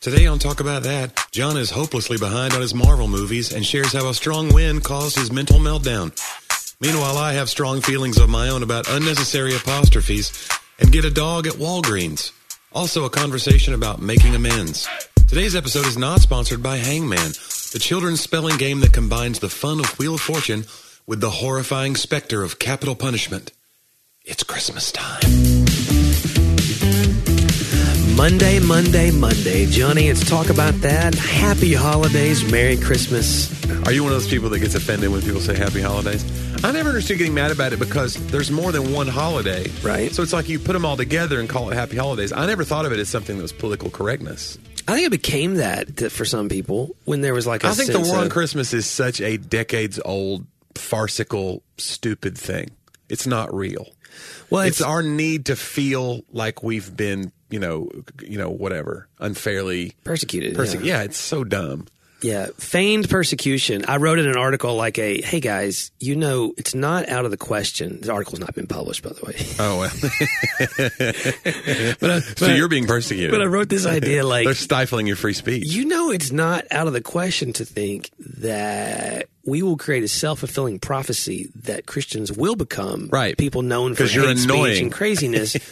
Today on Talk About That, John is hopelessly behind on his Marvel movies and shares how a strong wind caused his mental meltdown. Meanwhile, I have strong feelings of my own about unnecessary apostrophes and get a dog at Walgreens. Also, a conversation about making amends. Today's episode is not sponsored by Hangman, the children's spelling game that combines the fun of Wheel of Fortune with the horrifying specter of capital punishment. It's Christmas time. Monday, Monday, Monday. Johnny, it's talk about that. Happy holidays, Merry Christmas. Are you one of those people that gets offended when people say happy holidays? I never understood getting mad about it because there's more than one holiday. Right. So it's like you put them all together and call it happy holidays. I never thought of it as something that was political correctness. I think it became that for some people when there was like a I think the war on of- Christmas is such a decades old, farcical, stupid thing. It's not real. Well, It's it's, our need to feel like we've been, you know, you know, whatever, unfairly persecuted. perse- yeah. yeah, it's so dumb. Yeah, feigned persecution. I wrote in an article like a, hey guys, you know, it's not out of the question. The article's not been published, by the way. Oh well. but, I, so you're being persecuted. but I wrote this idea like, They're stifling your free speech. you know, it's not out of the question to think that we will create a self fulfilling prophecy that Christians will become Right. people known for hate speech and craziness.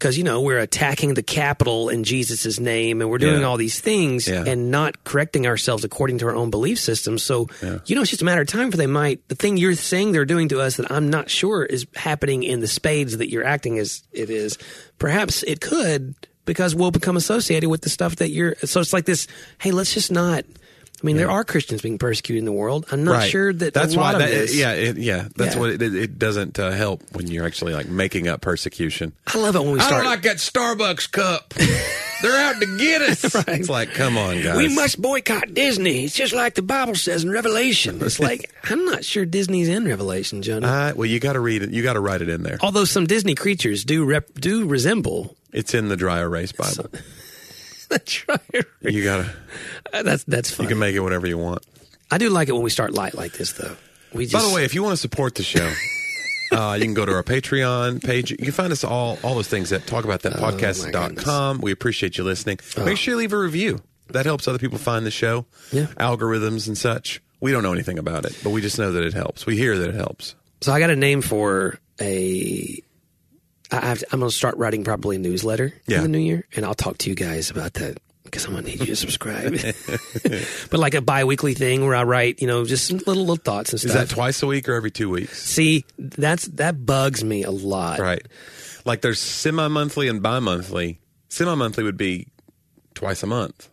Because you know we're attacking the capital in Jesus' name, and we're doing Yeah. all these things Yeah. and not correcting ourselves according to our own belief system. So you know, it's just a matter of time for they might the thing you're saying they're doing to us that I'm not sure is happening in the spades that you're acting as it is. Perhaps it could because we'll become associated with the stuff that you're. So it's like this. Hey, let's just not. I mean, there are Christians being persecuted in the world. I'm not right. sure that that's why. That, this. yeah, it, yeah. That's Yeah. what it, it doesn't uh, help when you're actually like making up persecution. I love it when we start. that Starbucks cup. They're out to get us. Right. It's like, come on, guys. we must boycott Disney. It's just like the Bible says in Revelation. It's like I'm not sure Disney's in Revelation, Johnny. Uh, well, you got to read it. You got to write it in there. Although some Disney creatures do rep, do resemble. It's in the dry erase Bible. That's right. You got to. That's that's fun. You can make it whatever you want. I do like it when we start light like this, though. We just, By the way, if you want to support the show, uh, you can go to our Patreon page. You can find us all all those things at talkaboutthatpodcast.com. We appreciate you listening. Make sure you leave a review. That helps other people find the show. Yeah. Algorithms and such. We don't know anything about it, but we just know that it helps. We hear that it helps. so I got a name for a. I have to, I'm going to start writing probably a newsletter Yeah. in the new year, and I'll talk to you guys about that because I'm going to need you to subscribe. but like a bi-weekly thing where I write, you know, just some little little thoughts and stuff. Is that twice a week or every two weeks? See, that's that bugs me a lot. Right. Like there's semi monthly and bi monthly. Semi monthly would be twice a month.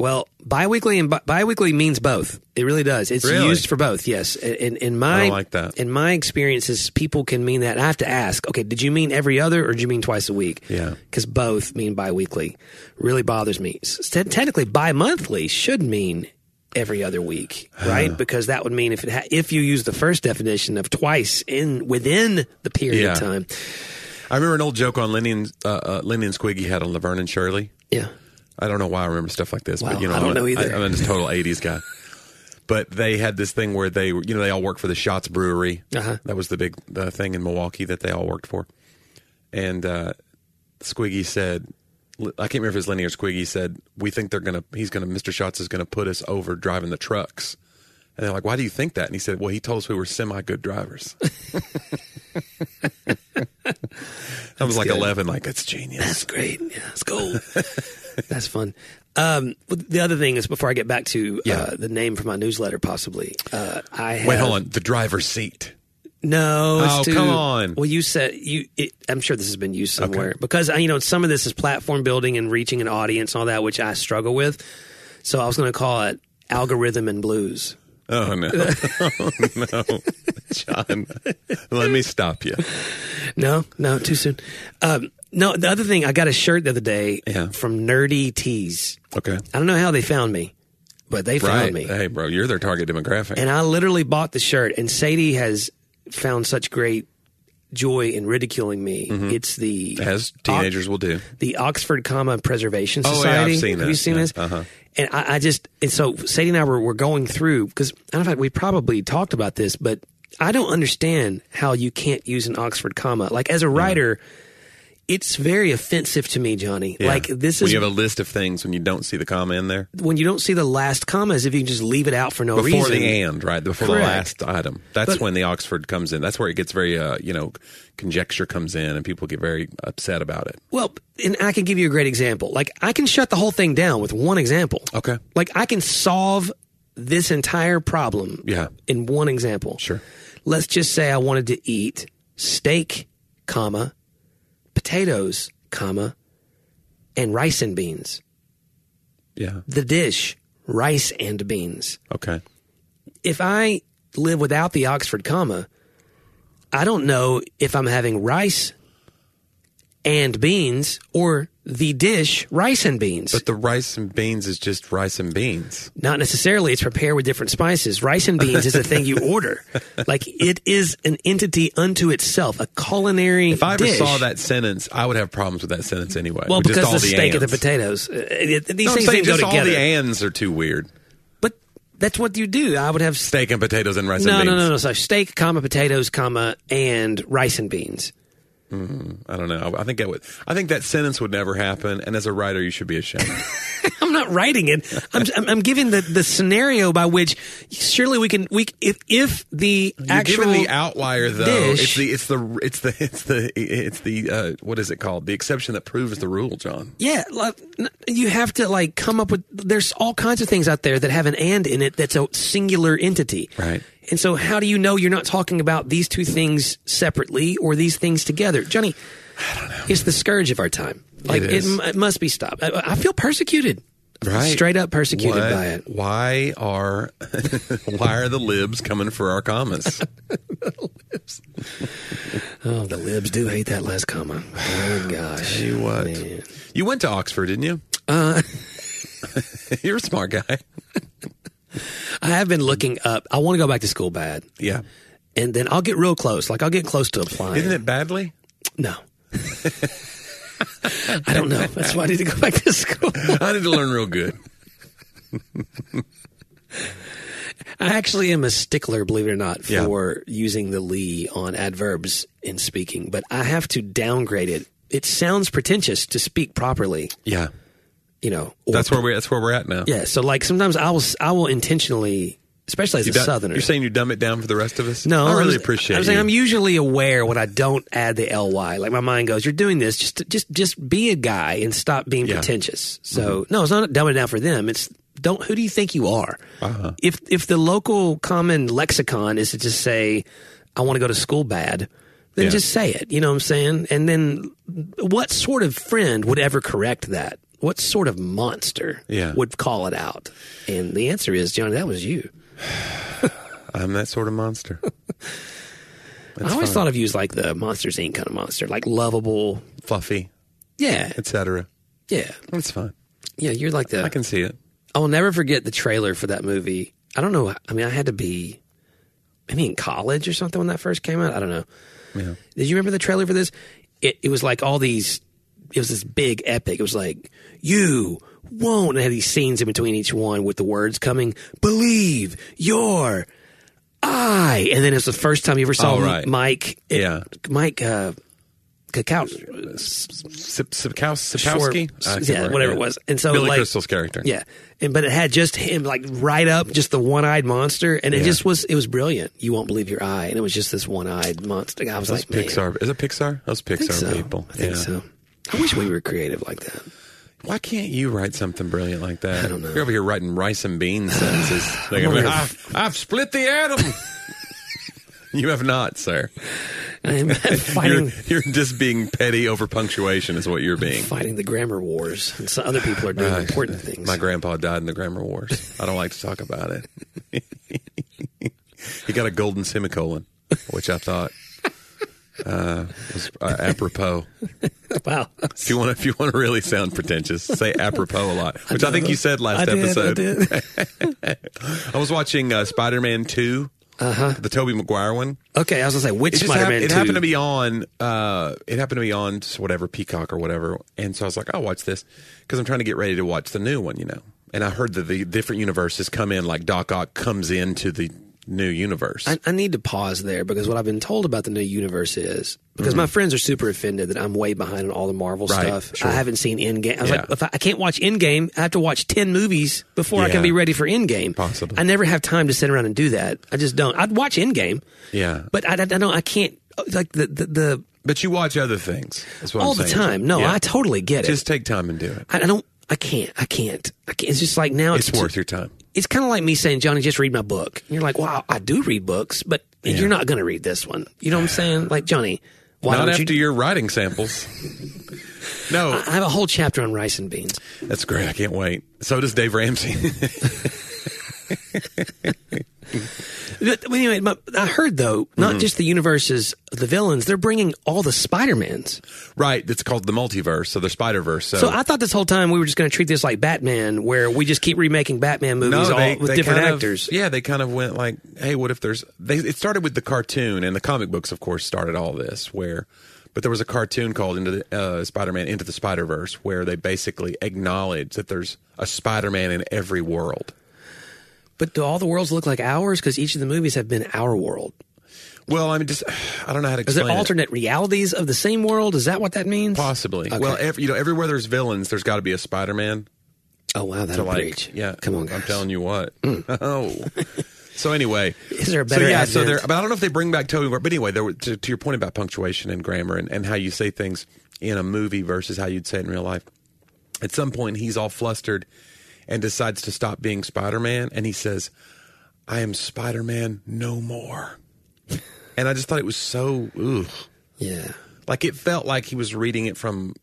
Well, biweekly and bi- biweekly means both. It really does. It's Really? used for both. Yes. In, in my like that. in my experiences, people can mean that. I have to ask. Okay, did you mean every other, or did you mean twice a week? Yeah. because both mean biweekly. Really bothers me. S- te- technically, bi-monthly should mean every other week, right? because that would mean if it ha- if you use the first definition of twice in within the period Yeah. of time. I remember an old joke on Lenny and, uh, uh, Lenny and Squiggy had on Laverne and Shirley. Yeah. I don't know why I remember stuff like this, Wow, but you know, I don't I'm a- know either. I, am a total '80s guy. But they had this thing where they, you know, they all worked for the Shotz Brewery. Uh-huh. That was the big the thing in Milwaukee that they all worked for. And uh, Squiggy said, I can't remember if it was Lenny or Squiggy said, "We think they're gonna, he's gonna, Mr. Shotz is gonna put us over driving the trucks." And they're like, "Why do you think that?" And he said, "Well, he told us we were semi good drivers." I was like good. eleven, like it's genius. That's great. Yeah, it's gold. That's fun. Um, the other thing is, before I get back to Yeah. uh, the name for my newsletter, possibly, uh, I have, Wait, hold on. The driver's seat. No, Oh, too- come on. Well, you said you. It, I'm sure this has been used somewhere because uh, you know some of this is platform building and reaching an audience and all that, which I struggle with. So I was going to call it algorithm and blues. Oh no, oh, no, John. Let me stop you. No, no, too soon. Um, no, the other thing, I got a shirt the other day Yeah. from Nerdy Tees. Okay, I don't know how they found me, but they found right. me. Hey, bro, you're their target demographic. And I literally bought the shirt, and Sadie has found such great joy in ridiculing me. It's the Mm-hmm. As teenagers will do. the Oxford Comma Preservation Society. Oh, yeah, I've seen Have you seen Yeah, this? uh-huh. And I, I just and so Sadie and I were, were going through because I don't know if we probably talked about this, but I don't understand how you can't use an Oxford comma. Like as a writer, it's very offensive to me, Johnny. Yeah. Like this when is you have a list of things when you don't see the comma in there when you don't see the last comma, as if you can just leave it out for no before reason. Before the and right before Correct. the last item. That's But- when the Oxford comes in. That's where it gets very uh, you know conjecture comes in and people get very upset about it. Well, and I can give you a great example. Like I can shut the whole thing down with one example. Okay. Like I can solve this entire problem Yeah. in one example. Sure. Let's just say I wanted to eat steak, comma, potatoes, comma, and rice and beans. Yeah. The dish, rice and beans. Okay. If I live without the Oxford comma, I don't know if I'm having rice and beans or the dish rice and beans. But the rice and beans is just rice and beans. Not necessarily. It's prepared with different spices. Rice and beans is a thing you order. Like it is an entity unto itself, a culinary If I ever dish. saw that sentence, I would have problems with that sentence anyway. well, just because all the steak and the potatoes, uh, it- these No, things saying didn't go just all the ands are too weird. but that's what you do. I would have Steak and potatoes and rice no, and beans. no, no, no. So steak, comma, potatoes, comma, and rice and beans. I don't know. I think that would. I think that sentence would never happen. And as a writer, you should be ashamed. I'm not writing it. I'm, I'm, I'm giving the, the scenario by which surely we can we if if the You're actual the outlier though. dish- It's the it's the it's the it's the it's the uh, what is it called? The exception that proves the rule, John. Yeah, like, you have to like come up with. There's all kinds of things out there that have an and in it that's a singular entity. Right. And so, how do you know you're not talking about these two things separately or these things together, Johnny? I don't know. It's the scourge of our time. Like It it, it must be stopped. I, I feel persecuted. Right. Straight up persecuted What- by it. Why are why are the libs coming for our commas? the libs. Oh, the libs do hate that last comma. Oh gosh. Tell you what. Man. You went to Oxford, didn't you? Uh, You're a smart guy. I have been looking up. I want to go back to school bad, Yeah. and then I'll get real close. Like I'll get close to applying. Isn't it badly? No. I don't know. That's why I need to go back to school. I need to learn real good. I actually am a stickler, believe it or not, Yeah. for using the Lee on adverbs in speaking, but I have to downgrade it. It sounds pretentious to speak properly, Yeah. You know. or- That's where we that's where we're at now. Yeah, so like sometimes I will I will intentionally, especially as You a southerner. You're saying you dumb it down for the rest of us? no, I really was- appreciate I'm saying. I'm usually aware when I don't add the ly. Like my mind goes, "You're doing this just to, just just be a guy and stop being Yeah. Mm-hmm. pretentious." So no, it's not dumbing it down for them. It's don't. Who do you think you are? Uh-huh. If if the local common lexicon is to just say, "I want to go to school bad," then Yeah. just say it. You know what I'm saying? And then, what sort of friend would ever correct that? What sort of monster Yeah. would call it out? And the answer is, Johnny, that was you. I'm that sort of monster. I always thought of you as like the Monsters Inc. kind of monster, like lovable. Fluffy, Yeah, etc. yeah, That's fine. yeah. You're like the. I can see it. I will never forget the trailer for that movie. I don't know. I mean, I had to be maybe in college or something when that first came out. I don't know. Yeah. Did you remember the trailer for this? It, it was like all these. It was this big epic. It was like you won't. And had these scenes in between each one with the words coming. Believe your eye. And then it's the first time you ever saw Oh, right. Mike. Yeah. Mike. Uh, Cacao, Sip- Sipkows- Sipkowski? Short- I can't yeah, whatever it was. And so, Billy like- Crystal's character. Yeah, and but it had just him like right up, just the one-eyed monster, and it Yeah. just was it was brilliant. You won't believe your eye, and it was just this one-eyed monster. I was Those like, man, Pixar. Is it Pixar? Those I Pixar so. people. I think yeah. so. I wish we were creative like that. Why can't you write something brilliant like that? I don't know. You're over here writing rice and beans sentences. Like, over here- I've, I've split the atom. you have not, sir. I'm You're, you're just being petty over punctuation, is what you're being. fighting the grammar wars, and so other people are doing Right. important things. My grandpa died in the grammar wars. I don't like to talk about it. he got a golden semicolon, which I thought uh, was uh, apropos. wow, If you want, if you want to really sound pretentious, say apropos a lot, which I, think you said last I did, episode. I did. I was watching uh, Spider Man Two, uh-huh. the Tobey Maguire one. Okay, I was gonna say which It, just hap- it happened to be on. Uh, it happened to be on whatever Peacock or whatever, and so I was like, "I'll watch this" because I'm trying to get ready to watch the new one, you know. And I heard that the different universes come in, like Doc Ock comes into the new universe. I, I need to pause there because what I've been told about the new universe is because my friends are super offended that I'm way behind on all the Marvel Mm-hmm. Right, stuff. sure. I haven't seen Endgame. I was Yeah. like, if I, I can't watch Endgame, I have to watch ten movies before I can be ready for Endgame. Possibly. I never have time to sit around and do that. I just don't. I'd watch Endgame, yeah, but I, I don't. I can't like the the, the but you watch other things. That's what all the time. No, Yeah. I totally get it. just take time and do it. I, I don't. I can't. I can't. I can't. It's just like now it's, It's worth your time. It's kind of like me saying, Johnny, just read my book. And you're like, wow, I do read books, but you're not going to read this one. You know what I'm saying? Like, Johnny, why Not don't after you? your writing samples. no, I have a whole chapter on rice and beans. that's great. I can't wait. So does Dave Ramsey. Anyway, I heard though, not Mm-hmm. just the universes, the villains, they're bringing all the Spider Mans. right. It's called the multiverse. So the Spider Verse. So, So I thought this whole time we were just going to treat this like Batman, where we just keep remaking Batman movies all with different kind of- actors. yeah, they kind of went like, "Hey, what if there's?" They, it started with the cartoon, and the comic books, of course, started all this. Where, but there was a cartoon called "Into the uh, Spider-Man Into the Spider Verse," where they basically acknowledge that there's a Spider-Man in every world. But do all the worlds look like ours? Because each of the movies have been our world. Well, I mean, just I don't know how to Is explain there it. alternate realities of the same world? Is that what that means? Possibly. Okay. Well, every, you know, everywhere there's villains, there's got to be a Spider-Man. Oh wow, that'll like, preach. yeah. come on, I'm. Mm. telling you what. Oh. So anyway, Is there a so better yeah, so there, but I don't know if they bring back Tobey. But anyway, there, were- to, to your point about punctuation and grammar and, and how you say things in a movie versus how you'd say it in real life. At some point, he's all flustered and decides to stop being Spider-Man, and he says, "I am Spider-Man no more." and I just thought it was so, ugh. Yeah. like it felt like he was reading it from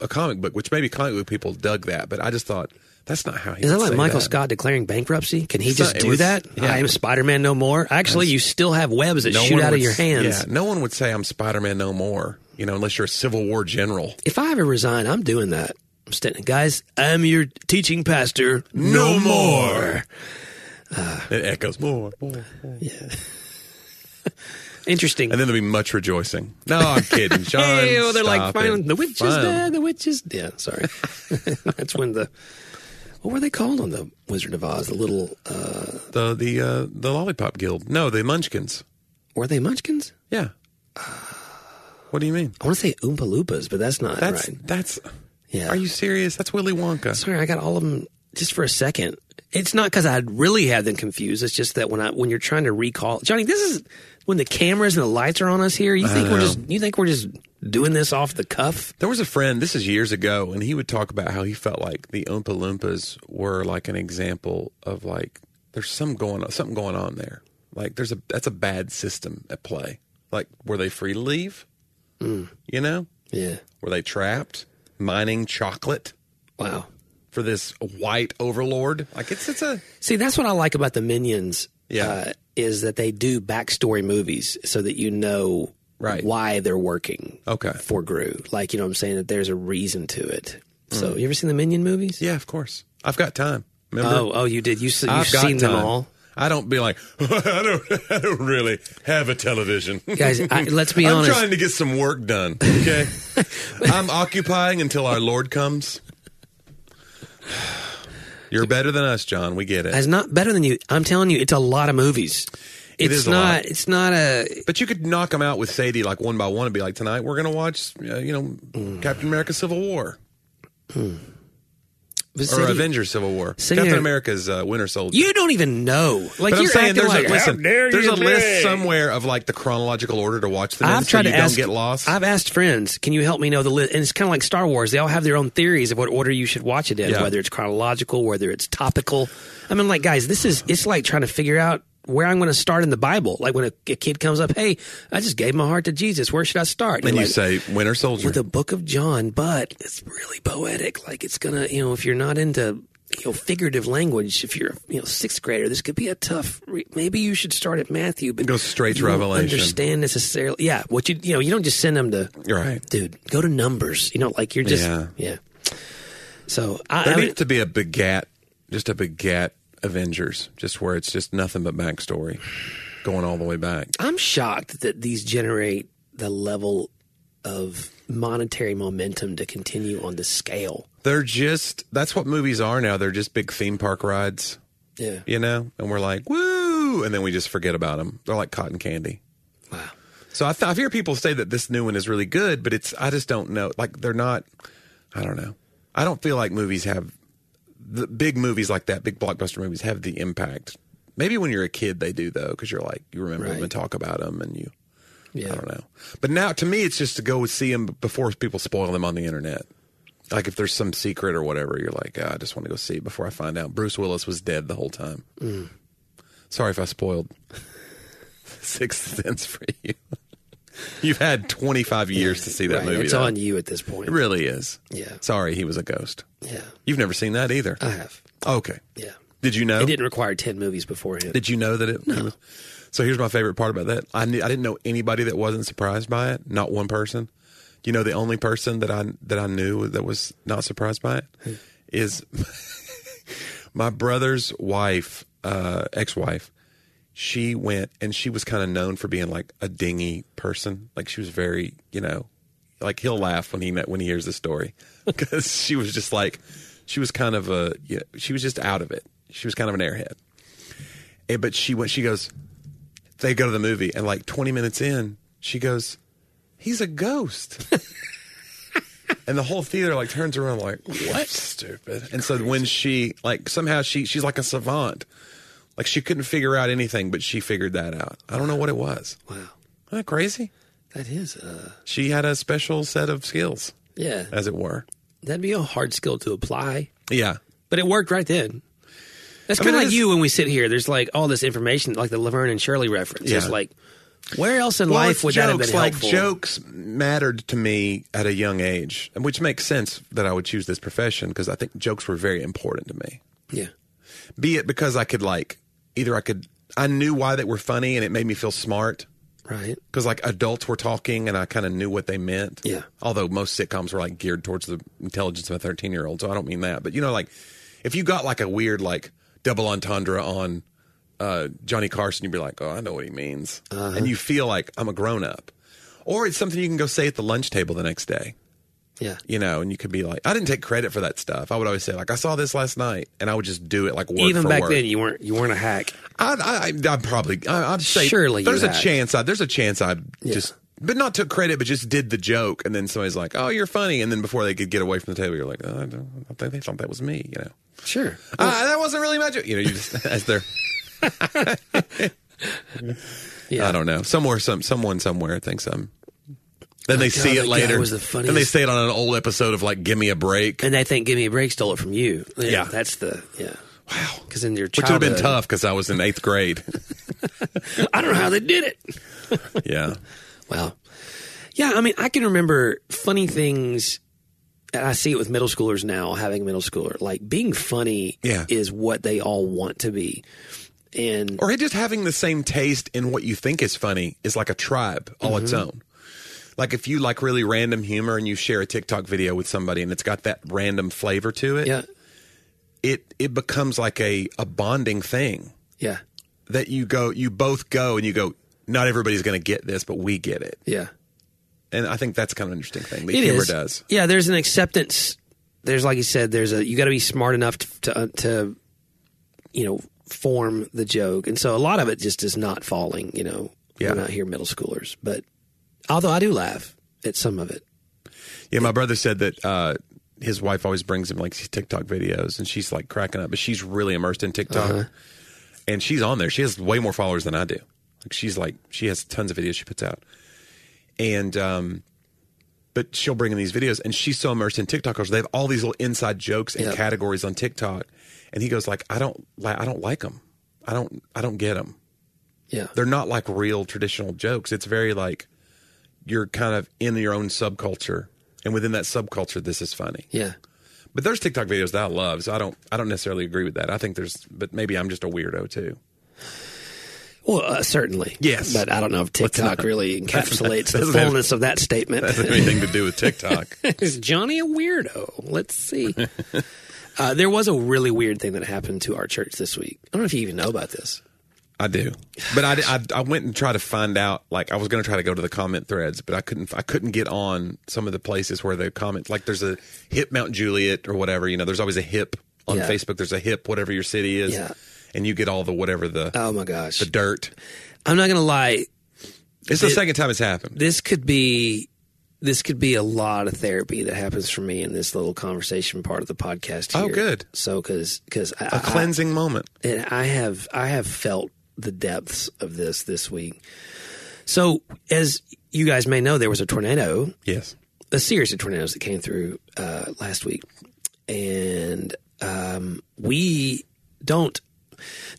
a comic book, which maybe comic book people dug that, but I just thought that's not how he. Is that would like Michael that. Scott declaring bankruptcy? Can he It's just not- do was- that? yeah. I am Spider Man no more. Actually, you still have webs that No shoot out of your hands. Yeah, no one would say I'm Spider-Man no more. You know, unless you're a Civil War general. If I ever resign, I'm doing that. I'm standing, guys. I'm your teaching pastor. No more. it echoes more, more, more. Interesting. and then there'll be much rejoicing. No, I'm kidding, John. Hey, oh, they're like, finally, the witch is dead. The witch is yeah. Sorry, that's when the what were they called on the Wizard of Oz? The little uh, The the uh, the Lollipop Guild. No, the Munchkins. were they Munchkins? Yeah. What do you mean? I want to say Oompa Loompas, but that's not That's right. that's. Yeah. Are you serious? That's Willy Wonka. Sorry, I got all of them just for a second. It's not because I really had them confused. It's just that when I when you're trying to recall, Johnny, this is when the cameras and the lights are on us here. You think we're uh-huh. just you think we're just doing this off the cuff? There was a friend, this is years ago, and he would talk about how he felt like the Oompa Loompas were like an example of like there's some going on, something going on there. Like there's a that's a bad system at play. Like were they free to leave? Mm. You know, Yeah. were they trapped mining chocolate Wow. for this white overlord? Like it's it's a See, that's what I like about the Minions. Yeah. Uh, is that they do backstory movies so that you know Right. why they're working Okay. for Gru. Like, you know what I'm saying? That there's a reason to it. So, you ever seen the Minion movies? Mm. yeah, of course. I've got time. Remember? Oh, oh, you did. You, got seen them all. I don't be like I don't. I don't really have a television, Guys, I, let's be honest. I'm trying to get some work done. Okay, I'm occupying until our Lord comes. You're better than us, John. We get it. As not better than you. I'm telling you, it's a lot of movies. It It's not. It's not a. but you could knock them out with Sadie like one by one and be like, tonight we're going to watch, uh, you know, Mm. Captain America: Civil War but or Sadie, Avengers: Civil War. Sitting Captain there- America's uh, Winter Soldier. You don't even know. Like but I'm you're saying there's like a listen. There's a list be?" somewhere of like the chronological order to watch them I've so tried you to don't ask. get lost. I've asked friends, "Can you help me know the list?" And it's kind of like Star Wars; they all have their own theories of what order you should watch it in, Yeah. whether it's chronological, whether it's topical. I mean, like guys, this is it's like trying to figure out where I'm going to start in the Bible. Like when a, a kid comes up, "Hey, I just gave my heart to Jesus. Where should I start?" and you like, say Winter Soldier. with the Book of John, but it's really poetic. Like it's gonna, you know, if you're not into you know figurative language, if you're you know sixth grader, this could be a tough. Re- maybe you should start at Matthew, but Go straight to Revelation. Understand necessarily? Yeah, what you you know, you don't just send them to right. dude. Go to Numbers. You know, like you're just Yeah. yeah. So I, There I mean, needs to be a begat, just a begat Avengers, just where it's just nothing but backstory, going all the way back. I'm shocked that these generate the level of monetary momentum to continue on the scale. They're just that's what movies are now. They're just big theme park rides, Yeah. you know. And we're like, woo! and then we just forget about them. They're like cotton candy. Wow. So I, th- I hear people say that this new one is really good, but it's I just don't know. Like they're not. I don't know. I don't feel like movies have the big movies like that, big blockbuster movies have the impact. Maybe when you're a kid they do though, because you're like you remember them and talk about them, and you. Yeah. I don't know. But now to me, it's just to go see them before people spoil them on the internet. Like if there's some secret or whatever, you're like, "Ah, I just want to go see it before I find out Bruce Willis was dead the whole time. Mm. Sorry if I spoiled Sixth Sense for you. You've had 25 years to see that Right. movie. It's though. on you at this point. It really is. Yeah. Sorry, he was a ghost. Yeah. You've never seen that either. I have. okay. Yeah. Did you know? It didn't require 10 movies beforehand. Did you know that it? No. So here's my favorite part about that. I knew, I didn't know anybody that wasn't surprised by it. Not one person. You know, the only person that I that I knew that was not surprised by it is my brother's wife, uh, ex-wife. She went and she was kind of known for being like a dingy person. Like she was very, you know, like he'll laugh when he when he hears the story because she was just like she was kind of a you know, she was just out of it. She was kind of an airhead. And, but she went. She goes. They go to the movie, and like 20 minutes in, she goes, "He's a ghost." and the whole theater like turns around, like, "What? Stupid." And so when she like somehow she she's like a savant, like she couldn't figure out anything, but she figured that out. I don't know what it was. wow. Isn't that crazy? That is, uh, She had a special set of skills, yeah. as it were. That'd be a hard skill to apply, Yeah. but it worked right then. That's kind of like you when we sit here. There's like all this information, like the Laverne and Shirley reference. Yeah. It's like, where else in Well, life would that have jokes, been like helpful? jokes mattered to me at a young age, which makes sense that I would choose this profession because I think jokes were very important to me. Yeah. Be it because I could like either I could I knew why they were funny and it made me feel smart Right. because like adults were talking and I kind of knew what they meant. Yeah. Although most sitcoms were like geared towards the intelligence of a thirteen year old, so I don't mean that. But you know, like if you got like a weird like double entendre on uh, Johnny Carson, you'd be like, oh, I know what he means, and you feel like I'm a grown up. Or it's something you can go say at the lunch table the next day Yeah. you know, and you could be like, I didn't take credit for that stuff. I would always say, like, I saw this last night, and I would just do it like word Even for back word. then, you weren't you weren't a hack. I'd, I, I'd probably, I, I'd say, Surely there's a chance. I, there's a chance I just, but not took credit, but just did the joke, and then somebody's like, "Oh, you're funny," and then before they could get away from the table, you're like, oh, I, don't, I think they thought that was me, you know. Sure. Ah, that wasn't really my joke. You know, you just as they're, Yeah. I don't know, somewhere, some someone somewhere thinks I'm. Then they Oh, see it later. was the then they say it on an old episode of like "Give Me a Break." And they think "Give Me a Break" stole it from you. Yeah. That's the yeah. Wow. Because in your Which would have been tough because I was in eighth grade. I don't know how they did it. yeah. Well, yeah, I mean, I can remember funny things, and I see it with middle schoolers now, having a middle schooler. Like, being funny Yeah. is what they all want to be. And Or just having the same taste in what you think is funny is like a tribe all its Mm-hmm. own. Like if you like really random humor and you share a TikTok video with somebody and it's got that random flavor to it, yeah, it it becomes like a, a bonding thing yeah, that you go you both go and you go, not everybody's gonna get this, but we get it. yeah. And I think that's kind of an interesting thing. The It humor is. does. Yeah, there's an acceptance. There's, like you said, there's a, you got to be smart enough to, to, uh, to, you know, form the joke. And so a lot of it just is not falling, you know, Yeah. we're not here middle schoolers. But although I do laugh at some of it. Yeah, my brother said that uh, his wife always brings him like TikTok videos, and she's like cracking up. But she's really immersed in TikTok, Uh-huh. and she's on there. She has way more followers than I do. Like she's like she has tons of videos she puts out, and um, but she'll bring in these videos, and she's so immersed in TikTok they have all these little inside jokes and Yep. categories on TikTok, and he goes like, I don't like, I don't like them. I don't, I don't get them. Yeah. They're not like real traditional jokes. It's very like you're kind of in your own subculture, and within that subculture, this is funny. Yeah. But there's TikTok videos that I love, so I don't I don't necessarily agree with that. I think there's, but maybe I'm just a weirdo too. Well, uh, certainly. Yes. But I don't know if TikTok not- really encapsulates the doesn't have- fullness of that statement. Doesn't have anything to do with TikTok. Is Johnny a weirdo? Let's see. uh, there was a really weird thing that happened to our church this week. I don't know if you even know about this. I do, but I, I, I went and tried to find out. Like I was going to try to go to the comment threads, but I couldn't. I couldn't get on some of the places where the comment. Like there's a hip Mount Juliet or whatever. You know, there's always a hip on Yeah. Facebook. There's a hip whatever your city is. Yeah. and you get all the whatever the Oh my gosh. the dirt. I'm not going to lie. It's the It- second time it's happened. This could be this could be a lot of therapy that happens for me in this little conversation part of the podcast. Oh, good. So because because A cleansing moment. and I have I have felt the depths of this this week. So as you guys may know, there was a tornado, Yes. a series of tornadoes that came through uh, last week, and um, we don't.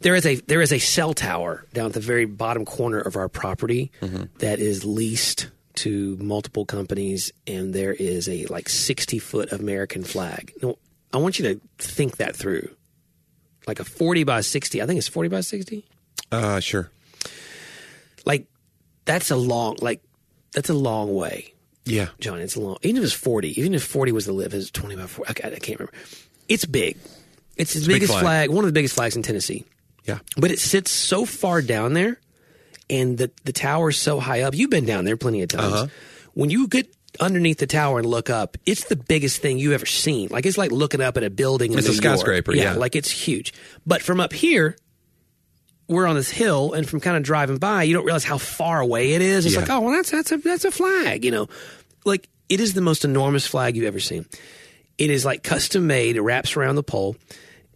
There is a there is a cell tower down at the very bottom corner of our property that is leased to multiple companies, and there is a like sixty foot American flag. Now, I want you to think that through, like a forty by sixty. I think it's forty by sixty. Uh, sure. Like that's a long like that's a long way. Yeah. John, it's a long. Even if it's forty, even if forty was the live, it's twenty by forty. I, I can't remember. It's big. It's the a big biggest flag. flag. one of the biggest flags in Tennessee. Yeah. But it sits so far down there, and the the tower's so high up. You've been down there plenty of times. Uh-huh. When you get underneath the tower and look up, it's the biggest thing you've ever seen. Like it's like looking up at a building. In It's a New York. skyscraper, yeah. like it's huge. But from up here, we're on this hill, and from kind of driving by, you don't realize how far away it is. It's Yeah. like, oh, well, that's that's a that's a flag, you know. Like it is the most enormous flag you've ever seen. It is like custom made. It wraps around the pole,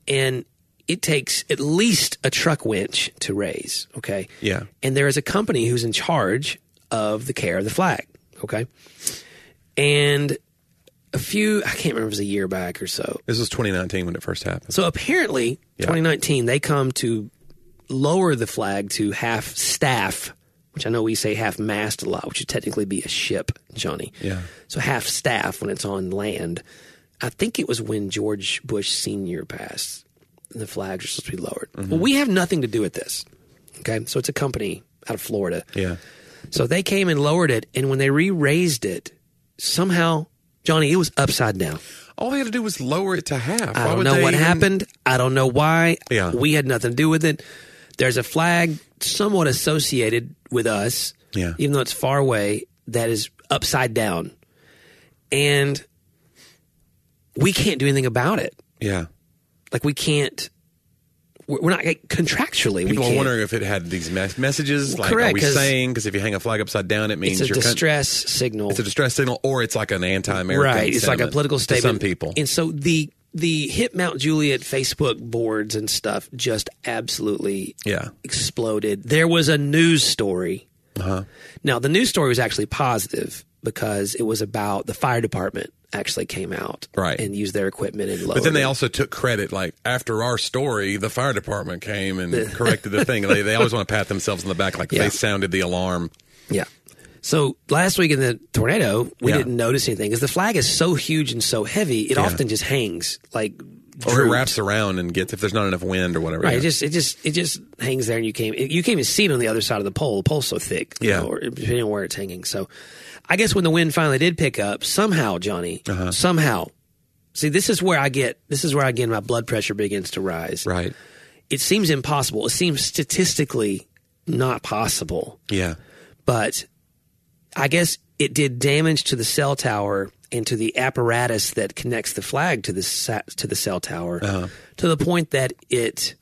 and it takes at least a truck winch to raise. Okay. Yeah. And there is a company who's in charge of the care of the flag. Okay. And a few, I can't remember, if it was a year back or so. This was 2019 when it first happened. So apparently, 2019, they come to lower the flag to half staff, which I know we say half mast a lot, which would technically be a ship, Johnny. Yeah. So half staff when it's on land. I think it was when George Bush Sr. passed, and the flags are supposed to be lowered. Mm-hmm. Well, we have nothing to do with this. Okay. So it's a company out of Florida. Yeah. So they came and lowered it, and when they re raised it, somehow, Johnny, it was upside down. All they had to do was lower it to half. I Why don't know what even- happened. I don't know why. Yeah. We had nothing to do with it. There's a flag somewhat associated with us, Yeah. even though it's far away, that is upside down. And we can't do anything about it. Yeah. Like, we can't, we're not like, contractually. we People are can't. wondering if it had these mes- messages. like, correct, are we 'cause saying? Because if you hang a flag upside down, it means it's a you're con- distress signal. it's a distress signal, or it's like an anti-American. right it's like a political to statement some people. and so the the hit mount juliet facebook boards and stuff just absolutely Yeah. exploded there was a news story Uh-huh. now the news story was actually positive because it was about the fire department actually came out Right. and used their equipment and But then they it. also took credit, like after our story, the fire department came and corrected the thing. They, they always want to pat themselves on the back, like Yeah. they sounded the alarm. Yeah. So last week in the tornado, we Yeah. didn't notice anything because the flag is so huge and so heavy. It often just hangs like Or it wraps around and gets if there's not enough wind or whatever. Right, yeah. it just it just it just hangs there, and you can't you can't even see it on the other side of the pole. The pole's so thick, you Yeah. know, or depending on where it's hanging. So, I guess when the wind finally did pick up, somehow, Johnny, Uh-huh. somehow, see, this is where I get this is where again my blood pressure begins to rise. right. It seems impossible. It seems statistically not possible, Yeah. but I guess it did damage to the cell tower and to the apparatus that connects the flag to the sa- to the cell tower Uh-huh. to the point that it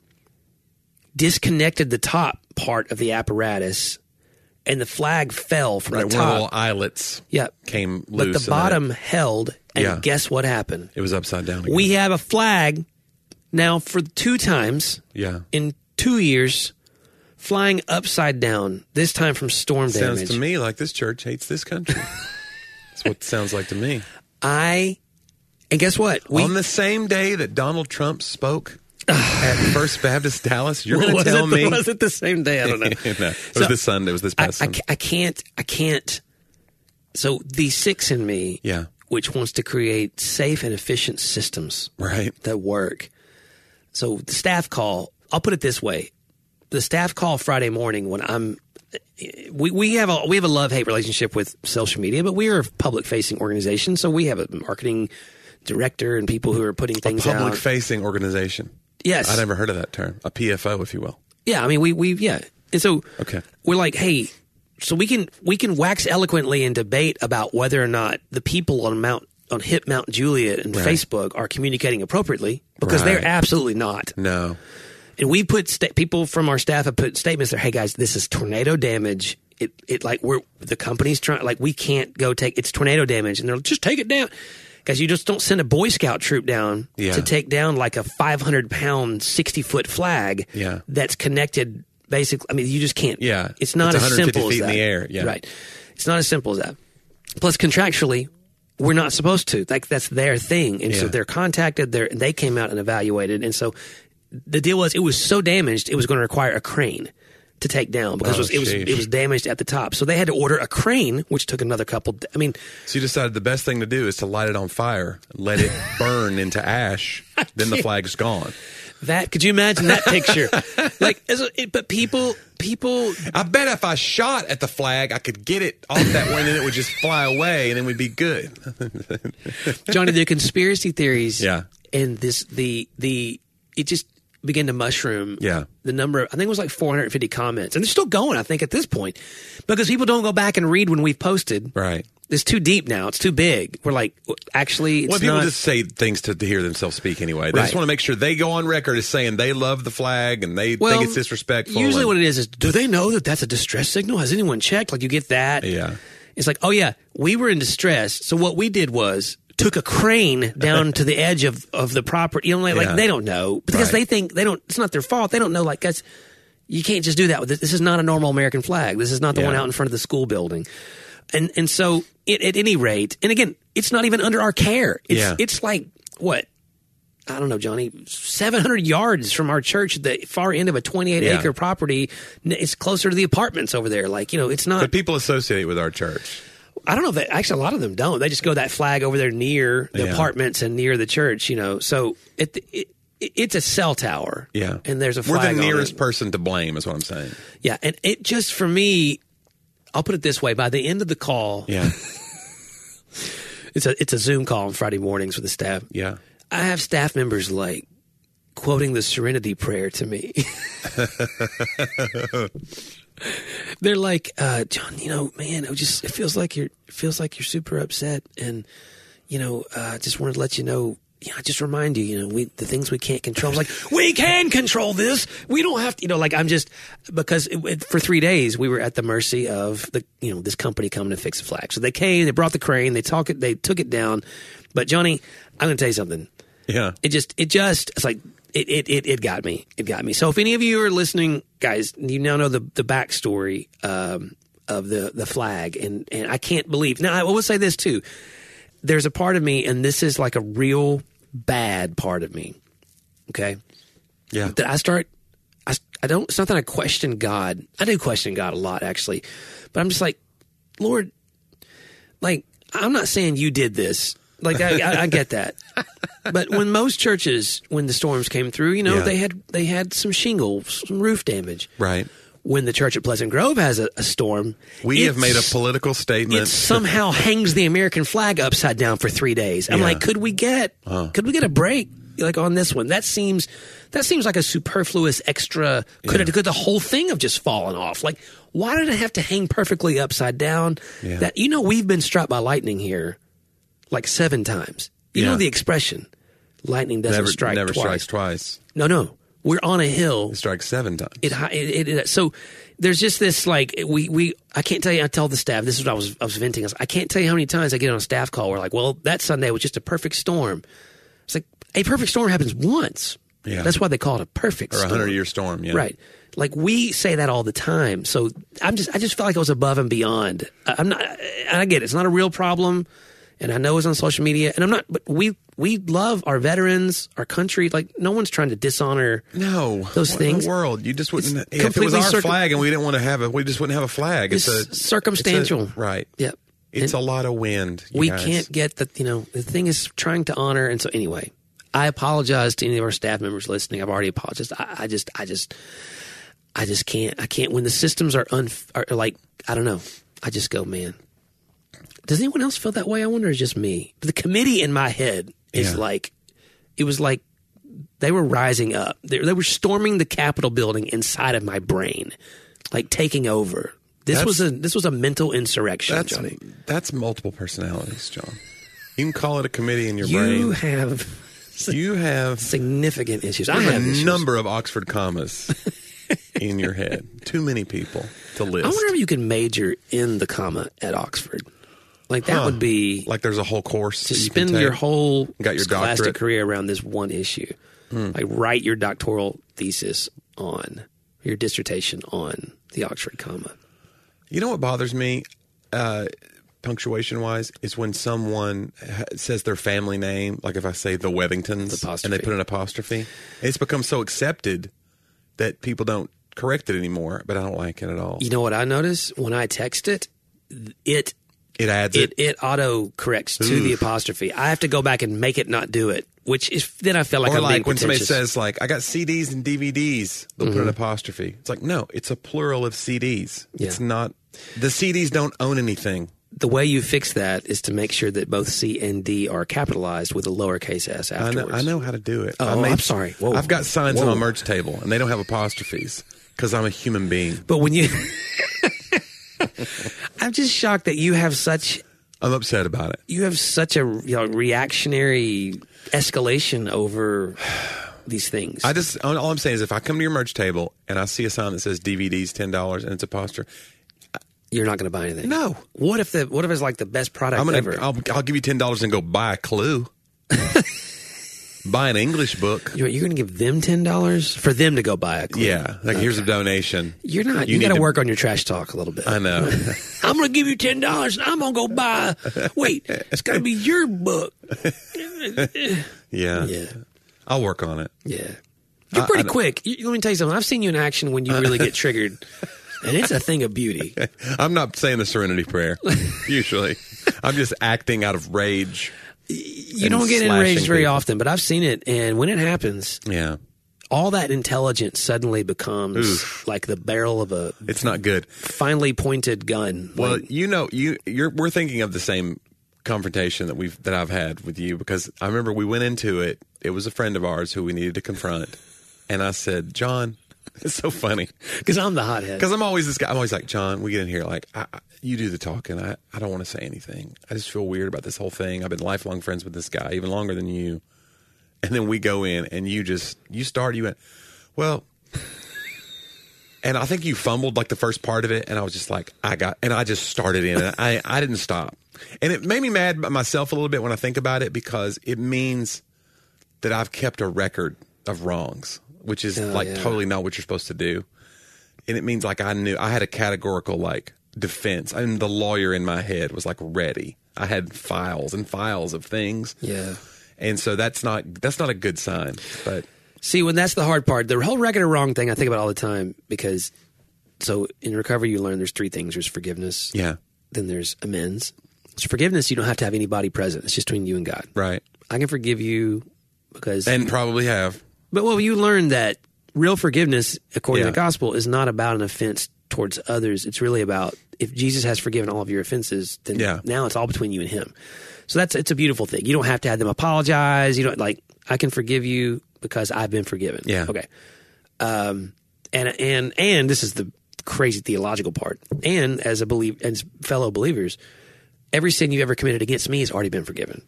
disconnected the top part of the apparatus and the flag fell from Right. the One of the top. little eyelets Yep. came loose. But the bottom held and Yeah. guess what happened? It, was upside down. Again. We have a flag now for two times yeah. in 2 years flying upside down this time from storm Sounds damage. Sounds to me like this church hates this country. That's what it sounds like to me. I and guess what? We On the same day that Donald Trump spoke at First Baptist Dallas, you're going to tell it, me. was it the same day? I don't know. no, it was So- this Sunday. It was this past I, Sunday. ca- I can't I can't so the six in me Yeah. which wants to create safe and efficient systems Right. that work. So the staff call, I'll put it this way. The staff call Friday morning when I'm we, we have a we have a love hate relationship with social media, but we are a public facing organization, so we have a marketing director and people who are putting things out. Public out. facing organization. yes, I never heard of that term. A PFO, if you will. Yeah, I mean we we yeah. And so Okay. we're like, hey, so we can we can wax eloquently and debate about whether or not the people on Mount on Hit Mount Juliet and Right. Facebook are communicating appropriately because Right. they're absolutely not. No. And we put sta- people from our staff have put statements there. Hey guys, this is tornado damage. It it like we're the company's trying like we can't go take it's tornado damage, and they're like, just take it down. Guys, you just don't send a Boy Scout troop down Yeah. to take down like a 500 pound, 60 foot flag Yeah. that's connected. Basically, I mean, you just can't. Yeah. it's not It's as 150 simple feet as in the air, yeah. right. It's not as simple as that. Plus, contractually, we're not supposed to. Like that's their thing, and so they're contacted. They they came out and evaluated, and so the deal was it was so damaged it was going to require a crane to take down because Oh, it was it was, it was damaged at the top. So they had to order a crane, which took another couple. I mean, So you decided the best thing to do is to light it on fire, let it burn into ash, then the flag's gone. that could you imagine that picture? like, it, but people people I bet if I shot at the flag, I could get it off that way, and it would just fly away, and then we'd be good. Johnny, the conspiracy theories, Yeah. and this the the it just began to mushroom. Yeah. the number I think it was like 450 comments, and they're still going. I think at this point, because people don't go back and read when we've posted. Right. It's too deep now. It's too big. We're like, actually, it's Well, people not. just say things to, to hear themselves speak anyway. They Right. just want to make sure they go on record as saying they love the flag and they well, think it's disrespectful. Usually, and- what it is is, do they know that that's a distress signal? Has anyone checked? Like, you get that. Yeah. It's like, oh yeah, we were in distress. So what we did was took a crane down to the edge of, of the property. You know, like, Yeah. like they don't know because Right. they think they don't. It's not their fault. They don't know. Like, guys, you can't just do that with this. This is not a normal American flag. This is not the one out in front of the school building. And and so it, at any rate, and again, it's not even under our care. It's Yeah. it's like what. I don't know, Johnny. Seven hundred yards from our church, at the far end of a twenty-eight Yeah. acre property. It's closer to the apartments over there. Like you know, it's not. But people associate it with our church. I don't know that actually a lot of them don't. They just go that flag over there near the Yeah. apartments and near the church, you know. So it, it it's a cell tower. Yeah. And there's a We're flag the on nearest person to blame, is what I'm saying. Yeah, and it just for me I'll put it this way, by the end of the call, Yeah. it's a it's a Zoom call on Friday mornings with the staff. Yeah. I have staff members like quoting the serenity prayer to me. They're like, uh, John, you know, man, it just it feels like you're it feels like you're super upset, and you know, uh, just wanted to let you know. You know, I just remind you, you know, we the things we can't control. I was like, we can control this. We don't have to, you know, like I'm just because it, it- for three days we were at the mercy of the, you know, this company coming to fix the flag. So they came, they brought the crane, they talk it, they took it down. But Johnny, I'm going to tell you something Yeah. it just it just it's like it, it it it got me it got me so if any of you are listening guys you now know the the backstory um of the the flag and and i can't believe now i will say this too there's a part of me and this is like a real bad part of me okay Yeah. that I start, I, I don't, it's not that I question God. I do question God a lot, actually. But I'm just like, Lord, like, I'm not saying you did this. Like, I, I, I get that. But when most churches, when the storms came through, you know, Yeah. they had, they had some shingles, some roof damage. Right. When the church at Pleasant Grove has a, a storm, We have made a it's- political statement. it somehow hangs the American flag upside down for three days. I'm Yeah. like, could we get could we get a break like on this one? That seems that seems like a superfluous extra. Could it could the whole thing have just fallen off? Like, why did it have to hang perfectly upside down? That you know we've been struck by lightning here like seven times. You Yeah. know the expression, lightning doesn't never strike never twice. strikes twice. No, no, we're on a hill It strikes seven times. it, it, it, so there's just this like we we I can't tell you I tell the staff this is what I was I was venting I, was, I can't tell you how many times I get on a staff call where like well that Sunday was just a perfect storm it's like a perfect storm happens once Yeah. that's why they call it a perfect or a hundred year storm. Yeah. right like we say that all the time so I'm just I just felt like I was above and beyond I'm not and I get it it's not a real problem and I know it's on social media and I'm not but we we love our veterans our country like no one's trying to dishonor No, Those what in things. the world. You just wouldn't. It's If it was our circum- flag and we didn't want to have it, we just wouldn't have a flag. It's, It's a circumstantial. it's a- right. Yep. It's And a lot of wind. you we guys. can't get the you know the thing is trying to honor and so anyway i apologize to any of our staff members listening i've already apologized i, I just i just i just can't i can't when the systems are, un, are like i don't know i just go man does anyone else feel that way i wonder or just me the committee in my head is Yeah. like it was like they were rising up they, they were storming the capitol building inside of my brain like taking over this That's- was a this was a mental insurrection That's Johnny. that's multiple personalities, John. You can call it a committee in your You brain. have You have significant issues. I have a issues. number of Oxford commas in your head. Too many people to list. I wonder if you can major in the comma at Oxford. Like that Huh. would be like there's a whole course to that you can spend your whole Got your scholastic doctorate. Hmm. career around this one issue. Like write your doctoral thesis on your dissertation on the Oxford comma. You know what bothers me, uh, punctuation wise, is when someone ha- says their family name, like if I say the Wethingtons, Apostrophe. and they put an apostrophe. It's become so accepted that people don't correct it anymore, but I don't like it at all. You know what I notice when I text it, it It adds it it. it auto corrects to the apostrophe. I have to go back and make it not do it, which is then I feel like or I'm being like when somebody says like I got CDs and DVDs, they'll Mm-hmm. put an apostrophe. It's like no, it's a plural of CDs. Yeah. It's not. The CDs don't own anything. the way you fix that is to make sure that both C and D are capitalized with a lowercase s I know, afterwards. I know how to do it. Oh, I I'm sorry. Whoa. I've got signs on Whoa. my merch table, and they don't have apostrophes because I'm a human being. But when you, I'm just shocked that you have such I'm upset about it. you have such a you know, reactionary escalation over these things. I just all I'm saying is if I come to your merch table and I see a sign that says DVDs ten dollars and it's a poster, You're not going to buy anything. No. What if the what if it's like the best product I'm gonna ever? I'll, I'll give you ten dollars and go buy a Clue, buy an English book. You're, you're going to give them ten dollars for them to go buy a. Clue. Yeah, like here's a donation. You're not. You, need got to work on your trash talk a little bit. I know. I'm going to give you ten dollars, and I'm going to go buy. Wait, it's got to be your book. Yeah, Yeah, I'll work on it. yeah. You're I- pretty I- quick. You, let me tell you something. I've seen you in action when you really get triggered, and it's a thing of beauty. I'm not saying the Serenity Prayer usually. I'm just acting out of rage. You don't get enraged very people. often, but I've seen it, and when it happens, Yeah, all that intelligence suddenly becomes like the barrel of a it's not good. finely pointed gun. Well, Like, you know, you you're we're thinking of the same confrontation that we've that I've had with you because I remember we went into it. It was a friend of ours who we needed to confront, and I said, "John, it's so funny because I'm the hothead. because I'm always this guy. I'm always like, John, we get in here like I, I- you do the talking. I I don't want to say anything. I just feel weird about this whole thing. I've been lifelong friends with this guy, even longer than you. And then we go in, and you just you start. You went, well." And I think you fumbled like the first part of it, and I was just like, I got, and I just started in, and I, I didn't stop, and it made me mad by myself a little bit when I think about it because it means that I've kept a record of wrongs, which is Oh, like yeah. totally not what you're supposed to do, and it means like I knew I had a categorical like defense, and the lawyer in my head was like ready. I had files and files of things, Yeah. and so that's not that's not a good sign, but See, when that's the hard part, the whole record of wrong thing I think about all the time because so in recovery you learn there's three things. There's forgiveness. yeah, Then there's amends. So forgiveness you don't have to have anybody present. It's just between you and God. right, I can forgive you because and probably have But well, you learn that real forgiveness, according Yeah. to the gospel, is not about an offense towards others. It's really about if Jesus has forgiven all of your offenses, then Yeah. now it's all between you and Him. So that's it's a beautiful thing. You don't have to have them apologize. You don't like I can forgive you because I've been forgiven. Yeah. Okay. Um, and and and this is the crazy theological part. And as a believe as fellow believers, every sin you've ever committed against me has already been forgiven.